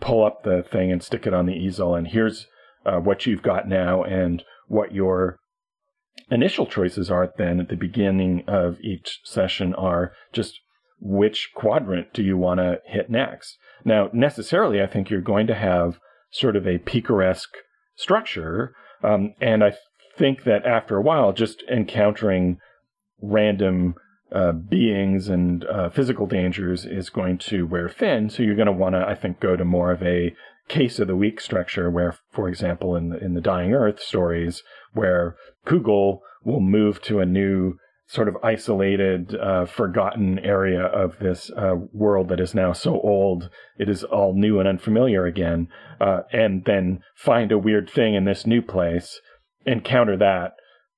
pull up the thing and stick it on the easel, and here's what you've got now, and what your initial choices are then at the beginning of each session are just which quadrant do you want to hit next. Now, necessarily, I think you're going to have sort of a picaresque structure, um, and I think that after a while, just encountering random uh, beings and uh, physical dangers is going to wear thin. So you're going to want to, I think, go to more of a case of the week structure, where, for example, in the, in the Dying Earth stories, where Cugel will move to a new sort of isolated, uh, forgotten area of this uh, world that is now so old it is all new and unfamiliar again, uh, and then find a weird thing in this new place, encounter that,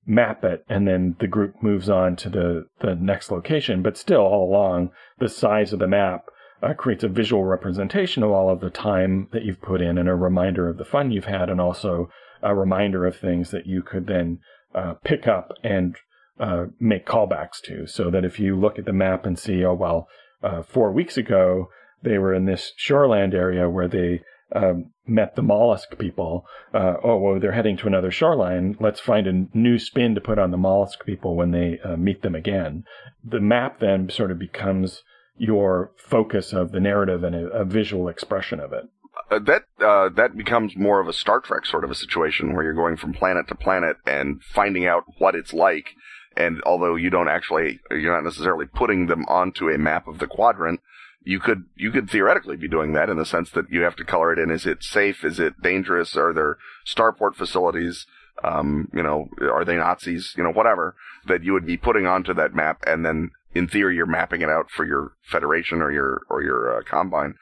map it, and then the group moves on to the, the next location. But still, all along, the size of the map uh, creates a visual representation of all of the time that you've put in and a reminder of the fun you've had, and also a reminder of things that you could then uh, pick up and uh, make callbacks to. So that if you look at the map and see, oh, well, uh, four weeks ago, they were in this shoreland area where they um, met the mollusk people. Uh, oh, well, they're heading to another shoreline. Let's find a new spin to put on the mollusk people when they uh, meet them again. The map then sort of becomes your focus of the narrative and a, a visual expression of it. Uh, that uh, that becomes more of a Star Trek sort of a situation where you're going from planet to planet and finding out what it's like. And although you don't actually, you're not necessarily putting them onto a map of the quadrant, you could you could theoretically be doing that in the sense that you have to color it in. Is it safe? Is it dangerous? Are there starport facilities? Um, you know, are they Nazis? You know, whatever that you would be putting onto that map, and then in theory you're mapping it out for your federation or your or your uh, combine.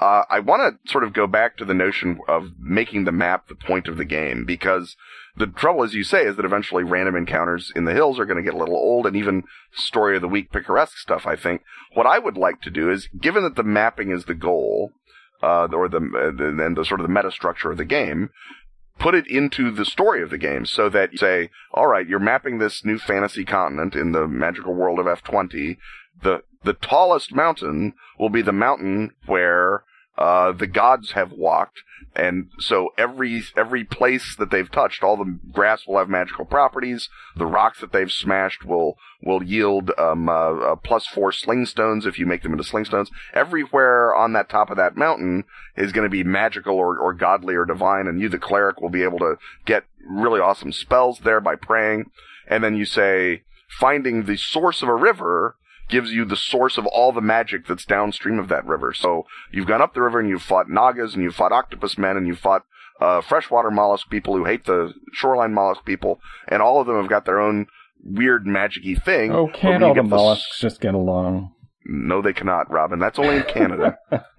Uh, I want to sort of go back to the notion of making the map the point of the game because the trouble, as you say, is that eventually random encounters in the hills are going to get a little old and even story of the week picaresque stuff, I think. What I would like to do is, given that the mapping is the goal, uh, or the, uh, and the sort of the meta structure of the game, put it into the story of the game so that you say, all right, you're mapping this new fantasy continent in the magical world of F20. The, the tallest mountain will be the mountain where, uh, the gods have walked. And so every, every place that they've touched, all the grass will have magical properties. The rocks that they've smashed will, will yield, um, uh, uh, plus four sling stones if you make them into sling stones. Everywhere on that top of that mountain is going to be magical or, or godly or divine. And you, the cleric, will be able to get really awesome spells there by praying. And then you say, finding the source of a river gives you the source of all the magic that's downstream of that river. So you've gone up the river and you've fought nagas and you've fought octopus men and you've fought uh, freshwater mollusk people who hate the shoreline mollusk people, and all of them have got their own weird magicy thing. Oh, can't all the mollusks just get along? No, they cannot, Robin. That's only in Canada.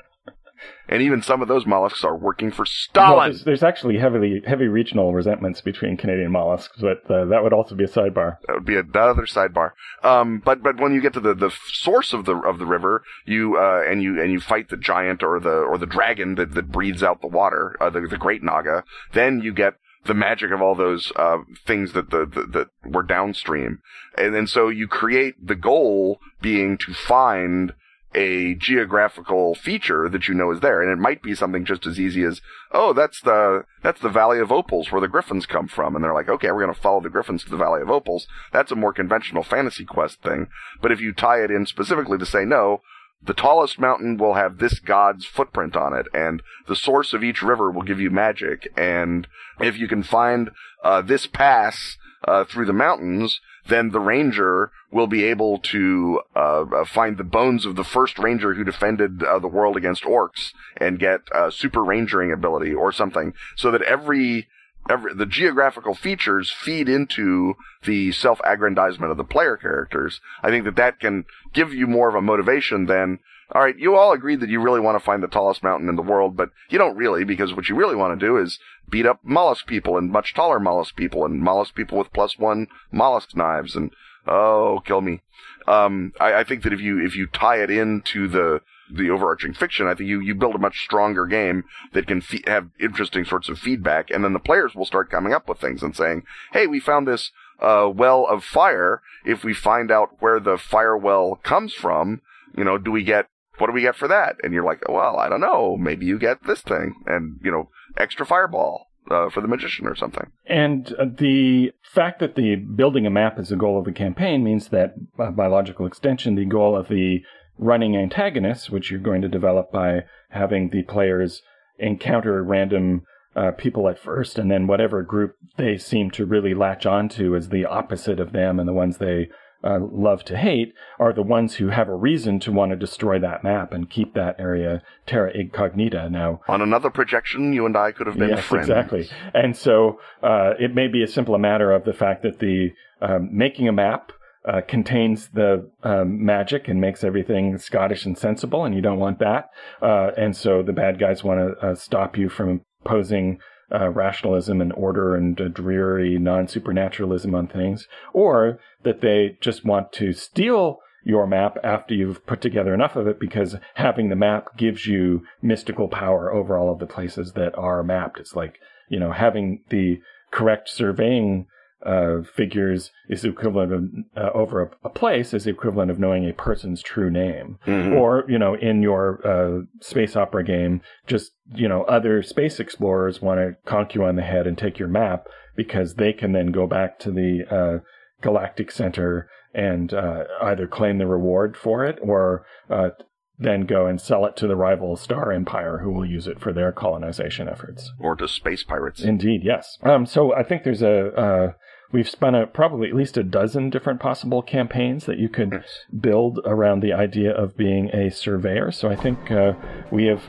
and even some of those mollusks are working for Well, Stalin. there's, there's actually heavily heavy regional resentments between Canadian mollusks, but uh, that would also be a sidebar. That would be another sidebar. Um, but but when you get to the, the source of the of the river, you uh, and you and you fight the giant or the or the dragon that, that breathes out the water, uh, the the great naga, then you get the magic of all those uh, things that the, the that were downstream, and then so you create the goal being to find a geographical feature that you know is there, and it might be something just as easy as, oh, that's the that's the Valley of Opals where the Griffins come from, and they're like, okay, we're going to follow the Griffins to the Valley of Opals. That's a more conventional fantasy quest thing. But if you tie it in specifically to say, no, the tallest mountain will have this god's footprint on it, and the source of each river will give you magic. And if you can find uh, this pass uh, through the mountains, then the ranger will be able to uh, uh find the bones of the first ranger who defended uh, the world against orcs and get uh, super rangering ability or something, so that every every, the geographical features feed into the self-aggrandizement of the player characters. I think that that can give you more of a motivation than, all right, you all agreed that you really want to find the tallest mountain in the world, but you don't really because what you really want to do is beat up mollusk people and much taller mollusk people and mollusk people with plus one mollusk knives and, oh, kill me. Um, I, I think that if you, if you tie it into the, the overarching fiction, I think you, you build a much stronger game that can fe- have interesting sorts of feedback, and then the players will start coming up with things and saying, "Hey, we found this uh, well of fire. If we find out where the fire well comes from, you know, do we get what do we get for that?" And you're like, "Well, I don't know. Maybe you get this thing, and you know, extra fireball." Uh, for the magician or something. And uh, the fact that the building a map is the goal of the campaign means that, by logical extension, the goal of the running antagonists, which you're going to develop by having the players encounter random uh, people at first, and then whatever group they seem to really latch onto as the opposite of them and the ones they uh, love to hate are the ones who have a reason to want to destroy that map and keep that area terra incognita. Now, on another projection, you and I could have been yes, friends. exactly. And so uh, it may be a simple matter of the fact that the um, making a map uh, contains the um, magic and makes everything Scottish and sensible, and you don't want that. Uh, and so the bad guys want to uh, stop you from imposing uh, rationalism and order and a dreary non supernaturalism on things, or that they just want to steal your map after you've put together enough of it because having the map gives you mystical power over all of the places that are mapped. It's like, you know, having the correct surveying uh, figures is the equivalent of uh, over a, a, place is the equivalent of knowing a person's true name. Mm-hmm. Or you know, in your uh, space opera game, just you know, other space explorers want to conk you on the head and take your map because they can then go back to the uh, galactic center and uh, either claim the reward for it or uh, then go and sell it to the rival Star Empire, who will use it for their colonization efforts. Or to space pirates. Indeed, yes. Um, so I think there's a. We've spun a, probably at least a dozen different possible campaigns that you could yes. build around the idea of being a surveyor. So I think uh, we have,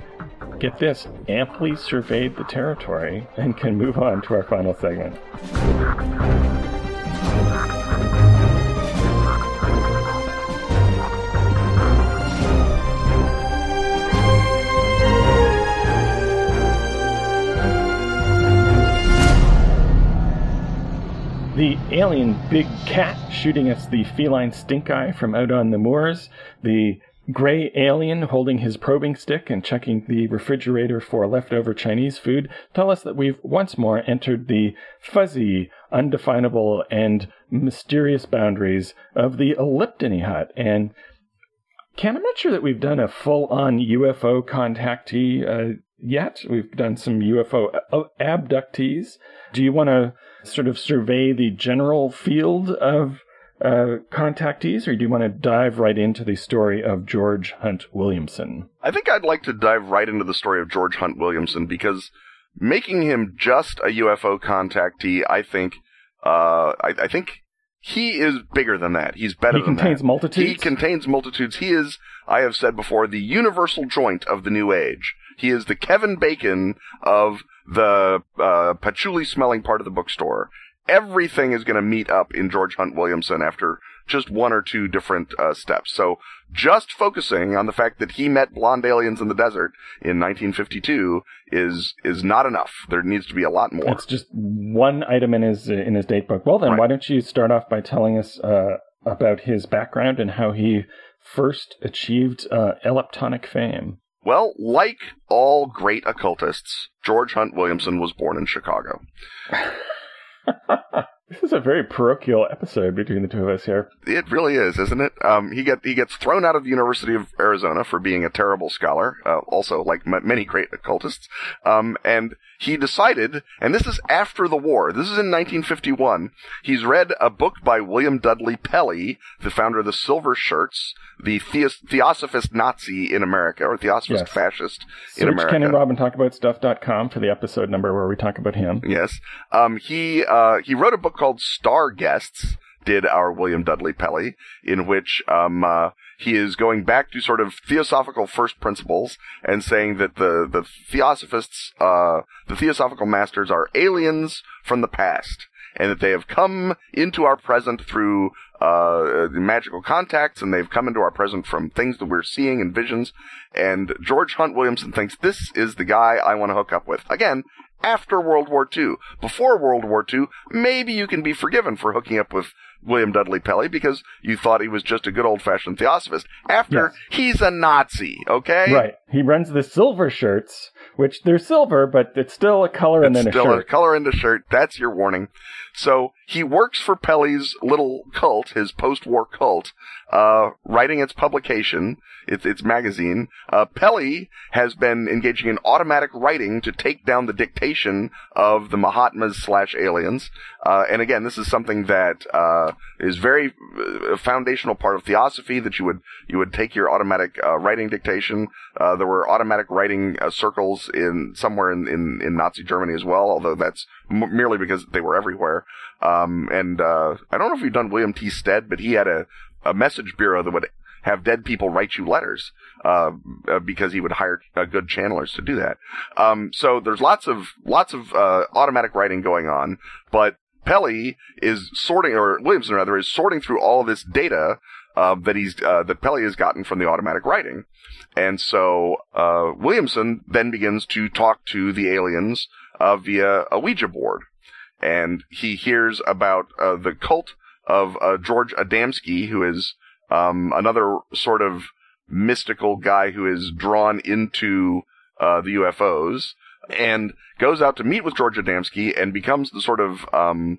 get this, amply surveyed the territory and can move on to our final segment. The alien big cat shooting us the feline stink eye from out on the moors, the gray alien holding his probing stick and checking the refrigerator for leftover Chinese food tell us that we've once more entered the fuzzy, undefinable, and mysterious boundaries of the Eliptony hut. And Ken, I'm not sure that we've done a full on UFO contactee uh, yet. We've done some UFO uh, abductees. Do you want to sort of survey the general field of uh, contactees, or do you want to dive right into the story of George Hunt Williamson? I think I'd like to dive right into the story of George Hunt Williamson because making him just a UFO contactee, I think, uh, I, I think he is bigger than that. He's better he than that. He contains multitudes. He contains multitudes. He is, I have said before, the universal joint of the new age. He is the Kevin Bacon of the uh, patchouli smelling part of the bookstore. Everything is going to meet up in George Hunt Williamson after just one or two different uh, steps. So just focusing on the fact that he met blonde aliens in the desert in 1952 is is not enough. There needs to be a lot more. It's just one item in his in his date book. Well, then right. why don't you start off by telling us uh, about his background and how he first achieved uh, eliptonic fame? Well, like all great occultists, George Hunt Williamson was born in Chicago. This is a very parochial episode between the two of us here. It really is, isn't it? Um, he get he gets thrown out of the University of Arizona for being a terrible scholar, uh, also like m- many great occultists. Um, and he decided, and this is after the war. This is in 1951. He's read a book by William Dudley Pelley, the founder of the Silver Shirts, the theos- Theosophist Nazi in America, or Theosophist Yes. fascist in America. Ken and Robin talk about stuff.com for the episode number where we talk about him. Yes. Um, he, uh, he wrote a book called Star Guests, did our William Dudley Pelley, in which, um, uh, he is going back to sort of theosophical first principles and saying that the, the theosophists, uh, the theosophical masters are aliens from the past. And that they have come into our present through, uh, magical contacts and they've come into our present from things that we're seeing and visions. And George Hunt Williamson thinks this is the guy I want to hook up with. Again, after World War II. Before World War II, maybe you can be forgiven for hooking up with William Dudley Pelley because you thought he was just a good old fashioned theosophist. After, Yes. he's a Nazi, okay? Right. He runs the silver shirts, which they're silver, but it's still a color and It's then a still a shirt. color in the shirt. That's your warning. So he works for Pelley's little cult, his post-war cult, uh, writing its publication, its its magazine. Uh, Pelley has been engaging in automatic writing to take down the dictation of the Mahatmas slash aliens. Uh, and again, this is something that uh, is very uh, a foundational part of theosophy. That you would you would take your automatic uh, writing dictation. Uh, there were automatic writing uh, circles in somewhere in, in, in Nazi Germany as well, although that's m- merely because they were everywhere. Um, and uh, I don't know if you've done William T. Stead, but he had a, a message bureau that would have dead people write you letters uh, because he would hire uh, good channelers to do that. Um, so there's lots of lots of uh, automatic writing going on, but Pelley is sorting, or Williamson rather, is sorting through all this data uh, that he's uh, that Pelley has gotten from the automatic writing, and so uh, Williamson then begins to talk to the aliens uh, via a Ouija board, and he hears about uh, the cult of uh, George Adamski, who is um, another sort of mystical guy who is drawn into the UFOs, and goes out to meet with George Adamski and becomes the sort of um,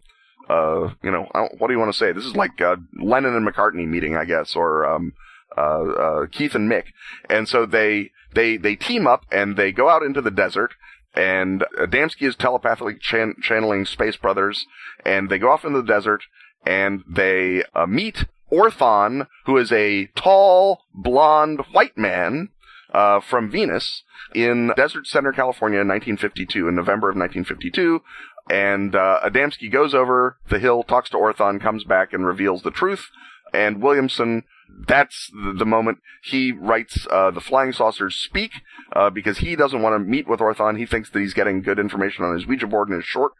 uh, you know, what do you want to say? This is like uh, Lennon and McCartney meeting, I guess, or um, uh, uh, Keith and Mick, and so they they they team up and they go out into the desert. And Adamski is telepathically chan- channeling Space Brothers, and they go off into the desert, and they uh, meet Orthon, who is a tall, blonde, white man uh, from Venus in Desert Center, California, in 1952, in November of 1952. And uh, Adamski goes over the hill, talks to Orthon, comes back, and reveals the truth. And Williamson, that's the, moment he writes uh, the Flying Saucers Speak, uh, because he doesn't want to meet with Orthon. He thinks that he's getting good information on his Ouija board and his short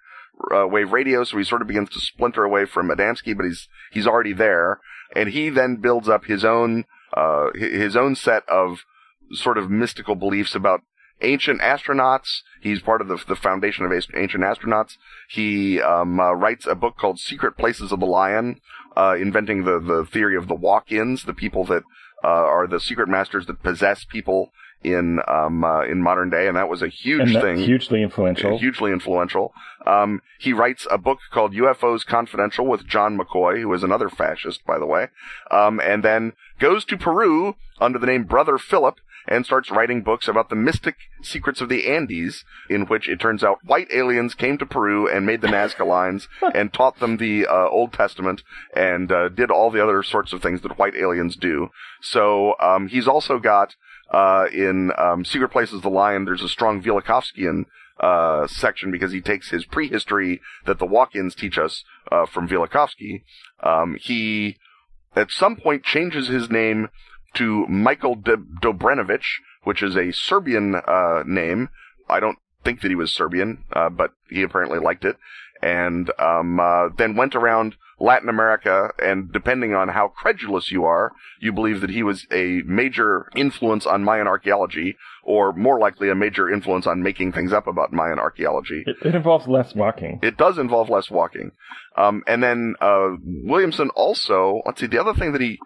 uh, wave radio, so he sort of begins to splinter away from Adamski, but he's he's already there, and he then builds up his own uh, his own set of sort of mystical beliefs about ancient astronauts. He's part of the, the foundation of ancient astronauts. He um, uh, writes a book called Secret Places of the Lion, uh, inventing the, the theory of the walk-ins, the people that uh, are the secret masters that possess people in um, uh, in modern day, and that was a huge thing. hugely influential. Hugely influential. Um, he writes a book called UFOs Confidential with John McCoy, who is another fascist, by the way, um, and then goes to Peru under the name Brother Philip and starts writing books about the mystic secrets of the Andes, in which it turns out white aliens came to Peru and made the Nazca lines and taught them the uh, Old Testament and uh, did all the other sorts of things that white aliens do. So um, he's also got uh, in um, Secret Places of the Lion, there's a strong Velikovskian uh, section because he takes his prehistory that the walk-ins teach us uh, from Velikovsky. Um, he at some point changes his name to Michael D- Dobrenovic, which is a Serbian uh, name. I don't think that he was Serbian, uh, but he apparently liked it. And um, uh, then went around Latin America, and depending on how credulous you are, you believe that he was a major influence on Mayan archaeology, or more likely a major influence on making things up about Mayan archaeology. It, it involves less walking. It does involve less walking. Um, and then uh, Williamson also, let's see, the other thing that he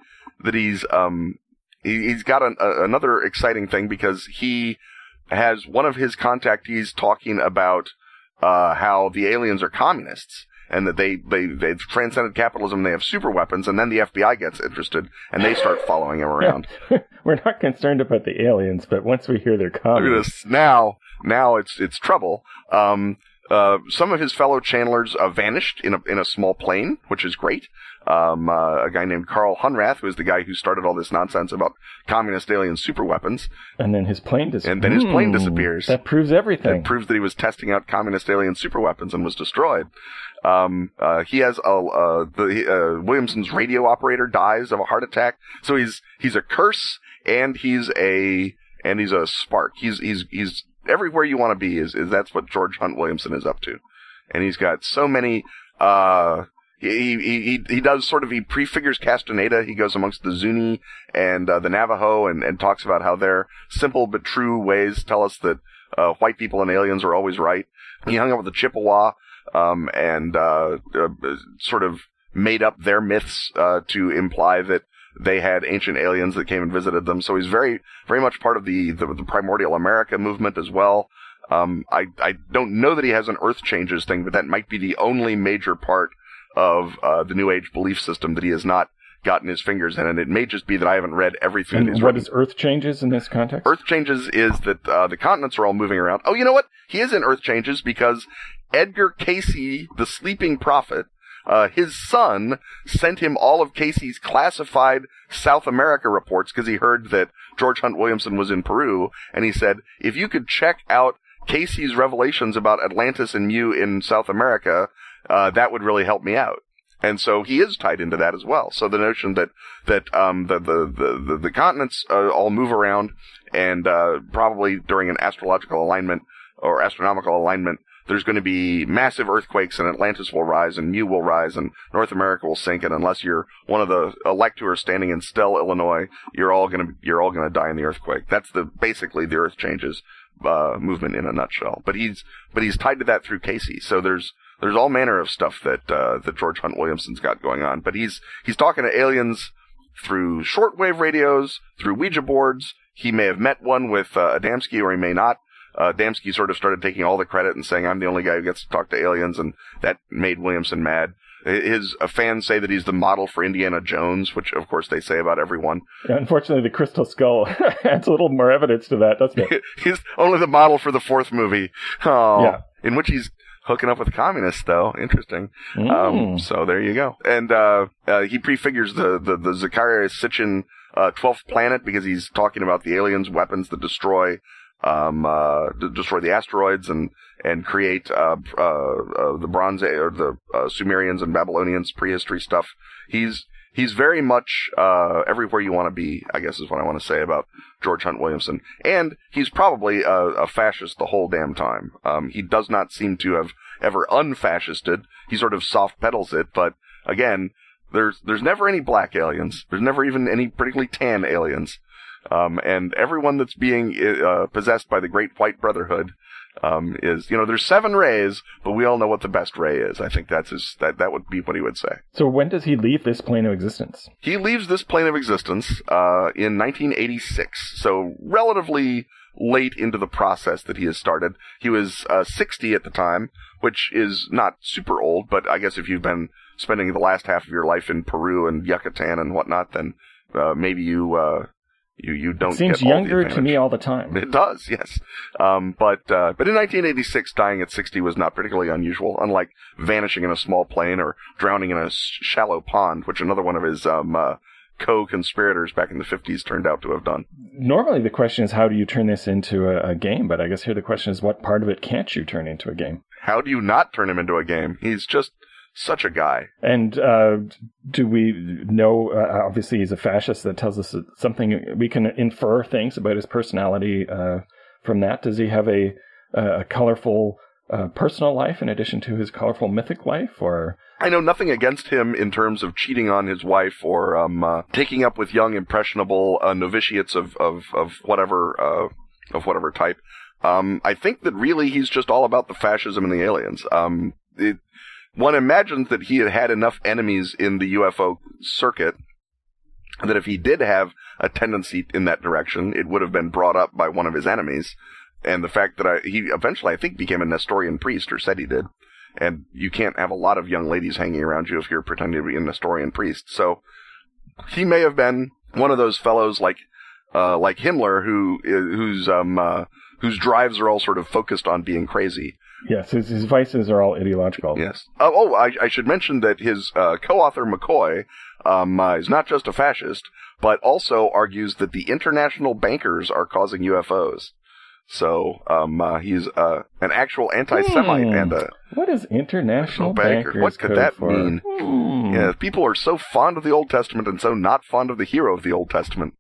that he's um, he, he's got an, a, another exciting thing because he has one of his contactees talking about uh, how the aliens are communists. and that they they they've transcended capitalism. They have super weapons, and then the FBI gets interested and they start following him around. We're not concerned about the aliens, but once we hear their comments, now. Now it's it's trouble. Um, uh, some of his fellow channelers uh, vanished in a in a small plane, which is great. Um, uh, a guy named Karl Hunrath, who is the guy who started all this nonsense about communist alien super weapons, and then his plane disappears. And then his plane disappears. That proves everything. It proves that he was testing out communist alien super weapons and was destroyed. Um, uh, he has a, uh, the, uh, Williamson's radio operator dies of a heart attack. So he's, he's a curse and he's a, and he's a spark. He's, he's, he's everywhere you want to be is, is that's what George Hunt Williamson is up to. And he's got so many, uh, he, he, he, does sort of, he prefigures Castaneda. He goes amongst the Zuni and, uh, the Navajo and, and talks about how their simple but true ways tell us that, uh, white people and aliens are always right. He hung out with the Chippewa, um, and, uh, uh, sort of made up their myths, uh, to imply that they had ancient aliens that came and visited them. So he's very, very much part of the, the, the primordial America movement as well. Um, I, I don't know that he has an Earth changes thing, but that might be the only major part of, uh, the New Age belief system that he has not gotten his fingers in. And it may just be that I haven't read everything. and what written. is Earth changes in this context? Earth changes is that uh, the continents are all moving around. Oh, you know what? He is in Earth changes because Edgar Cayce, the sleeping prophet, uh, his son sent him all of Cayce's classified South America reports because he heard that George Hunt Williamson was in Peru, and he said, if you could check out Cayce's revelations about Atlantis and Mu in South America, uh, that would really help me out. And so he is tied into that as well. So the notion that that um, the, the the the the continents uh, all move around, and uh, probably during an astrological alignment or astronomical alignment, there's going to be massive earthquakes, and Atlantis will rise, and Mu will rise, and North America will sink. And unless you're one of the elect who are standing in Stelle, Illinois, you're all going to you're all going to die in the earthquake. That's the basically the Earth changes uh, movement in a nutshell. But he's but he's tied to that through Cayce. So there's there's all manner of stuff that uh, that George Hunt Williamson's got going on. But he's he's talking to aliens through shortwave radios, through Ouija boards. He may have met one with uh, Adamski, or he may not. Uh, Adamski sort of started taking all the credit and saying, "I'm the only guy who gets to talk to aliens," and that made Williamson mad. His uh, fans say that he's the model for Indiana Jones, which of course they say about everyone. Yeah, unfortunately, the Crystal Skull adds a little more evidence to that, doesn't it? he's only the model for the fourth movie. Oh, Yeah. in which he's hooking up with communists, though. Interesting. Um, Mm. so there you go. And uh, uh, he prefigures the the, the Zacharias Sitchin uh, twelfth planet because he's talking about the aliens' weapons that destroy um, uh, d- destroy the asteroids and and create uh, uh, uh, the Bronze or the uh, Sumerians and Babylonians prehistory stuff. He's he's very much uh, everywhere you want to be. I guess is what I want to say about George Hunt Williamson. And he's probably a, a fascist the whole damn time. Um, he does not seem to have ever unfascisted. He sort of soft pedals it, but again, there's there's never any black aliens. There's never even any particularly tan aliens. Um, and everyone that's being uh, possessed by the Great White Brotherhood um, is, you know, there's seven rays, but we all know what the best ray is. I think that's his, that that would be what he would say. So when does he leave this plane of existence? He leaves this plane of existence uh, in 1986, so relatively late into the process that he has started. He was uh, 60 at the time, which is not super old, but I guess if you've been spending the last half of your life in Peru and Yucatan and whatnot, then uh, maybe you uh, you you don't. It seems get all the younger to me all the time. It does, yes. Um, but uh, but in 1986, dying at 60 was not particularly unusual. Unlike vanishing in a small plane or drowning in a shallow pond, which another one of his um, uh, co-conspirators back in the 50s turned out to have done. Normally, the question is how do you turn this into a, a game? But I guess here the question is what part of it can't you turn into a game? How do you not turn him into a game? He's just such a guy. And uh, do we know? Uh, obviously, he's a fascist. That tells us something. We can infer things about his personality uh, from that. Does he have a a colorful uh, personal life in addition to his colorful mythic life, or I know nothing against him in terms of cheating on his wife or um, uh, taking up with young impressionable uh, novitiates of of of whatever uh, of whatever type. Um, I think that really he's just all about the fascism and the aliens. Um, it, one imagines that he had had enough enemies in the UFO circuit that if he did have a tendency in that direction, it would have been brought up by one of his enemies. And the fact that I, he eventually, I think, became a Nestorian priest, or said he did. and you can't have a lot of young ladies hanging around you if you're pretending to be a Nestorian priest. So he may have been one of those fellows like uh, like Himmler who whose um uh, whose drives are all sort of focused on being crazy. Yes, his, his vices are all ideological. Yes. Oh, oh I, I should mention that his uh, co-author McCoy um, uh, is not just a fascist, but also argues that the international bankers are causing UFOs. So um, uh, he's uh, an actual anti-Semite Hmm. and a What is international banker. bankers What could that for? mean? Hmm. yeah. People are so fond of the Old Testament and so not fond of the hero of the Old Testament.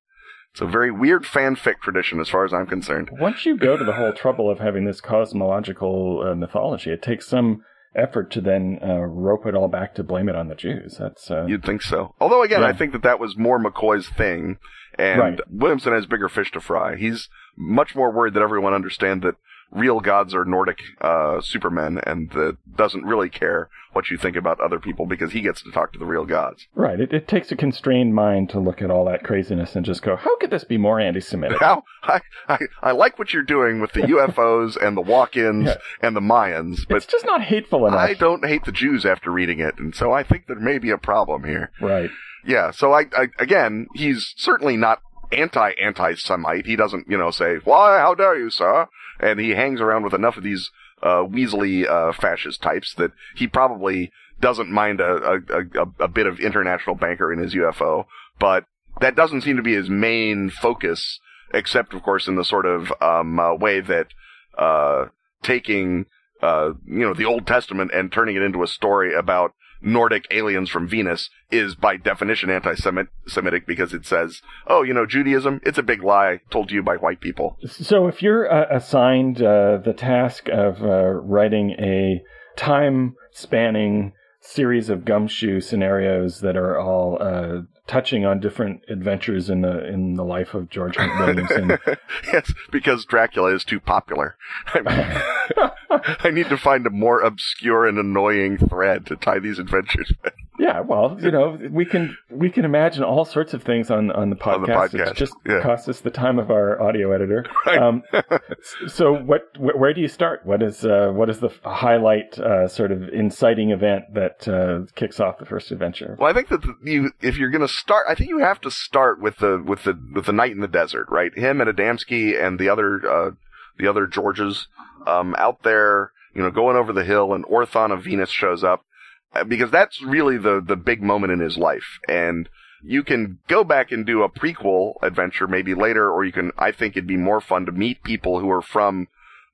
It's a very weird fanfic tradition, as far as I'm concerned. Once you go to the whole trouble of having this cosmological uh, mythology, it takes some effort to then uh, rope it all back to blame it on the Jews. That's uh, You'd think so. Although again, Yeah. I think that that was more McCoy's thing, and Right. Williamson has bigger fish to fry. He's much more worried that everyone understand that real gods are Nordic uh, supermen, and that doesn't really care what you think about other people because he gets to talk to the real gods. right. It, it takes a constrained mind to look at all that craziness and just go, how could this be more anti-Semitic? Now, I, I I like what you're doing with the UFOs and the walk-ins Yeah. and the Mayans, but it's just not hateful enough. I don't hate the Jews after reading it, and so I think there may be a problem here. Right. Yeah, so I, I again, he's certainly not anti anti Semite. He doesn't, you know, say, "Why, how dare you, sir?" And he hangs around with enough of these uh, Weasley uh, fascist types that he probably doesn't mind a, a, a, a bit of international banker in his UFO. But that doesn't seem to be his main focus, except, of course, in the sort of um, uh, way that uh, taking uh, you know the Old Testament and turning it into a story about Nordic aliens from Venus is by definition anti-Semitic because it says, oh, you know, Judaism, it's a big lie told to you by white people. So if you're uh, assigned uh, the task of uh, writing a time-spanning series of gumshoe scenarios that are all uh, touching on different adventures in the in the life of George Hunt Williamson, yes, because Dracula is too popular. I need to find a more obscure and annoying thread to tie these adventures with. Yeah, well, you know, we can we can imagine all sorts of things on on the podcast. On the podcast, It just yeah. costs us the time of our audio editor. Right. Um, so what wh- where do you start? What is uh, what is the highlight uh, sort of inciting event that uh, kicks off the first adventure? Well, I think that you, if you're going to start, I think you have to start with the with the with the night in the desert, right? Him and Adamski and the other uh, the other Georges um, out there, you know, going over the hill, and Orthon of Venus shows up because that's really the the big moment in his life, and you can go back and do a prequel adventure maybe later, or you can. I think it'd be more fun to meet people who are from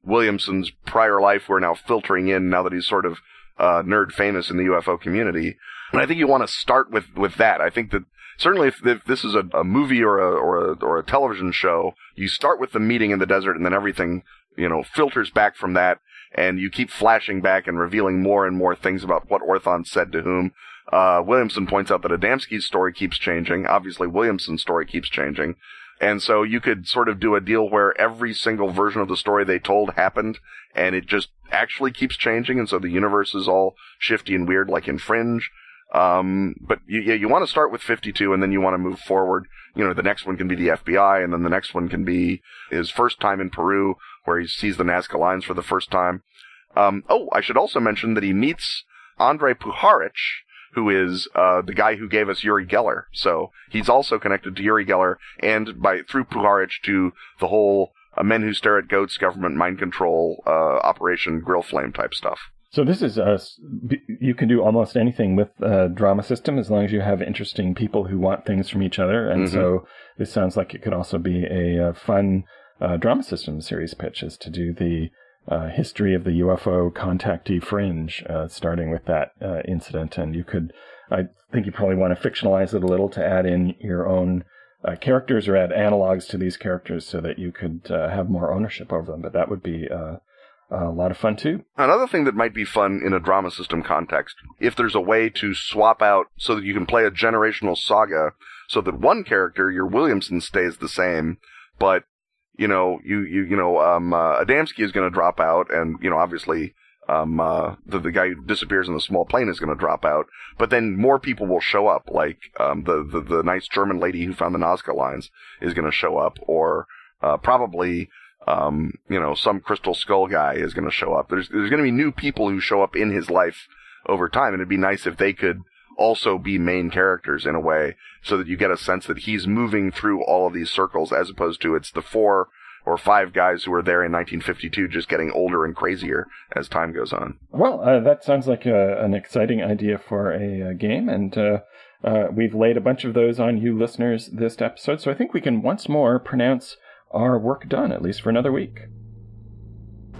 Williamson's prior life who are now filtering in now that he's sort of uh, nerd famous in the UFO community. And I think you want to start with, with that. I think that certainly if, if this is a, a movie or a, or a, or a television show, you start with the meeting in the desert and then everything, you know, filters back from that and you keep flashing back and revealing more and more things about what Orthon said to whom. Uh, Williamson points out that Adamski's story keeps changing. Obviously, Williamson's story keeps changing. And so you could sort of do a deal where every single version of the story they told happened and it just actually keeps changing. And so the universe is all shifty and weird like in Fringe. Um, but you, yeah, you want to start with 52 and then you want to move forward. You know, the next one can be the FBI and then the next one can be his first time in Peru where he sees the Nazca lines for the first time. Um, oh, I should also mention that he meets Andrei Puharich, who is uh, the guy who gave us Uri Geller. So he's also connected to Uri Geller and by through Puharich to the whole uh, Men Who Stare at Goats government mind control uh, operation Grill Flame type stuff. So this is uh, s- b- you can do almost anything with a drama system as long as you have interesting people who want things from each other. And Mhm. so this sounds like it could also be a, uh fun uh, drama system series pitch is to do the uh, history of the UFO contactee fringe, uh, starting with that uh, incident. And you could, I think you probably want to fictionalize it a little to add in your own uh, characters or add analogs to these characters so that you could uh, have more ownership over them. But that would be a lot of fun too. Another thing that might be fun in a drama system context, if there's a way to swap out so that you can play a generational saga, so that one character, your Williamson, stays the same, but you know, you you you know, um, uh, Adamski is going to drop out, and you know, obviously, um, uh, the the guy who disappears in the small plane is going to drop out, but then more people will show up, like um, the the the nice German lady who found the Nazca lines is going to show up, or uh, probably um, you know, some Crystal Skull guy is going to show up. There's there's going to be new people who show up in his life over time, and it'd be nice if they could also be main characters in a way, so that you get a sense that he's moving through all of these circles, as opposed to it's the four or five guys who were there in 1952 just getting older and crazier as time goes on. Well, uh, that sounds like a, an exciting idea for a, a game, and uh, uh, we've laid a bunch of those on you listeners this episode, so I think we can once more pronounce our work done, at least for another week.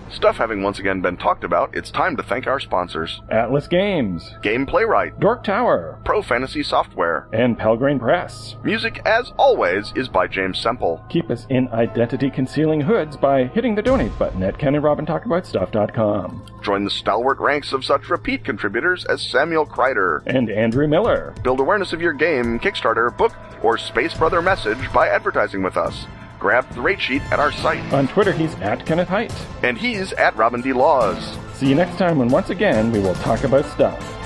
Stuff having once again been talked about, it's time to thank our sponsors Atlas Games, Gameplaywright, Dork Tower, ProFantasy Software, and Pelgrane Press. Music, as always, is by James Semple. Keep us in identity concealing hoods by hitting the donate button at KenandRobinTalkAboutStuff.com. Join the stalwart ranks of such repeat contributors as Samuel Kreider. And Andrew Miller. Build awareness of your game, Kickstarter, book, or Space Brother message by advertising with us. Grab the rate sheet at our site. On Twitter, he's at Kenneth Hite. And he's at Robin D. Laws. See you next time when once again we will talk about stuff.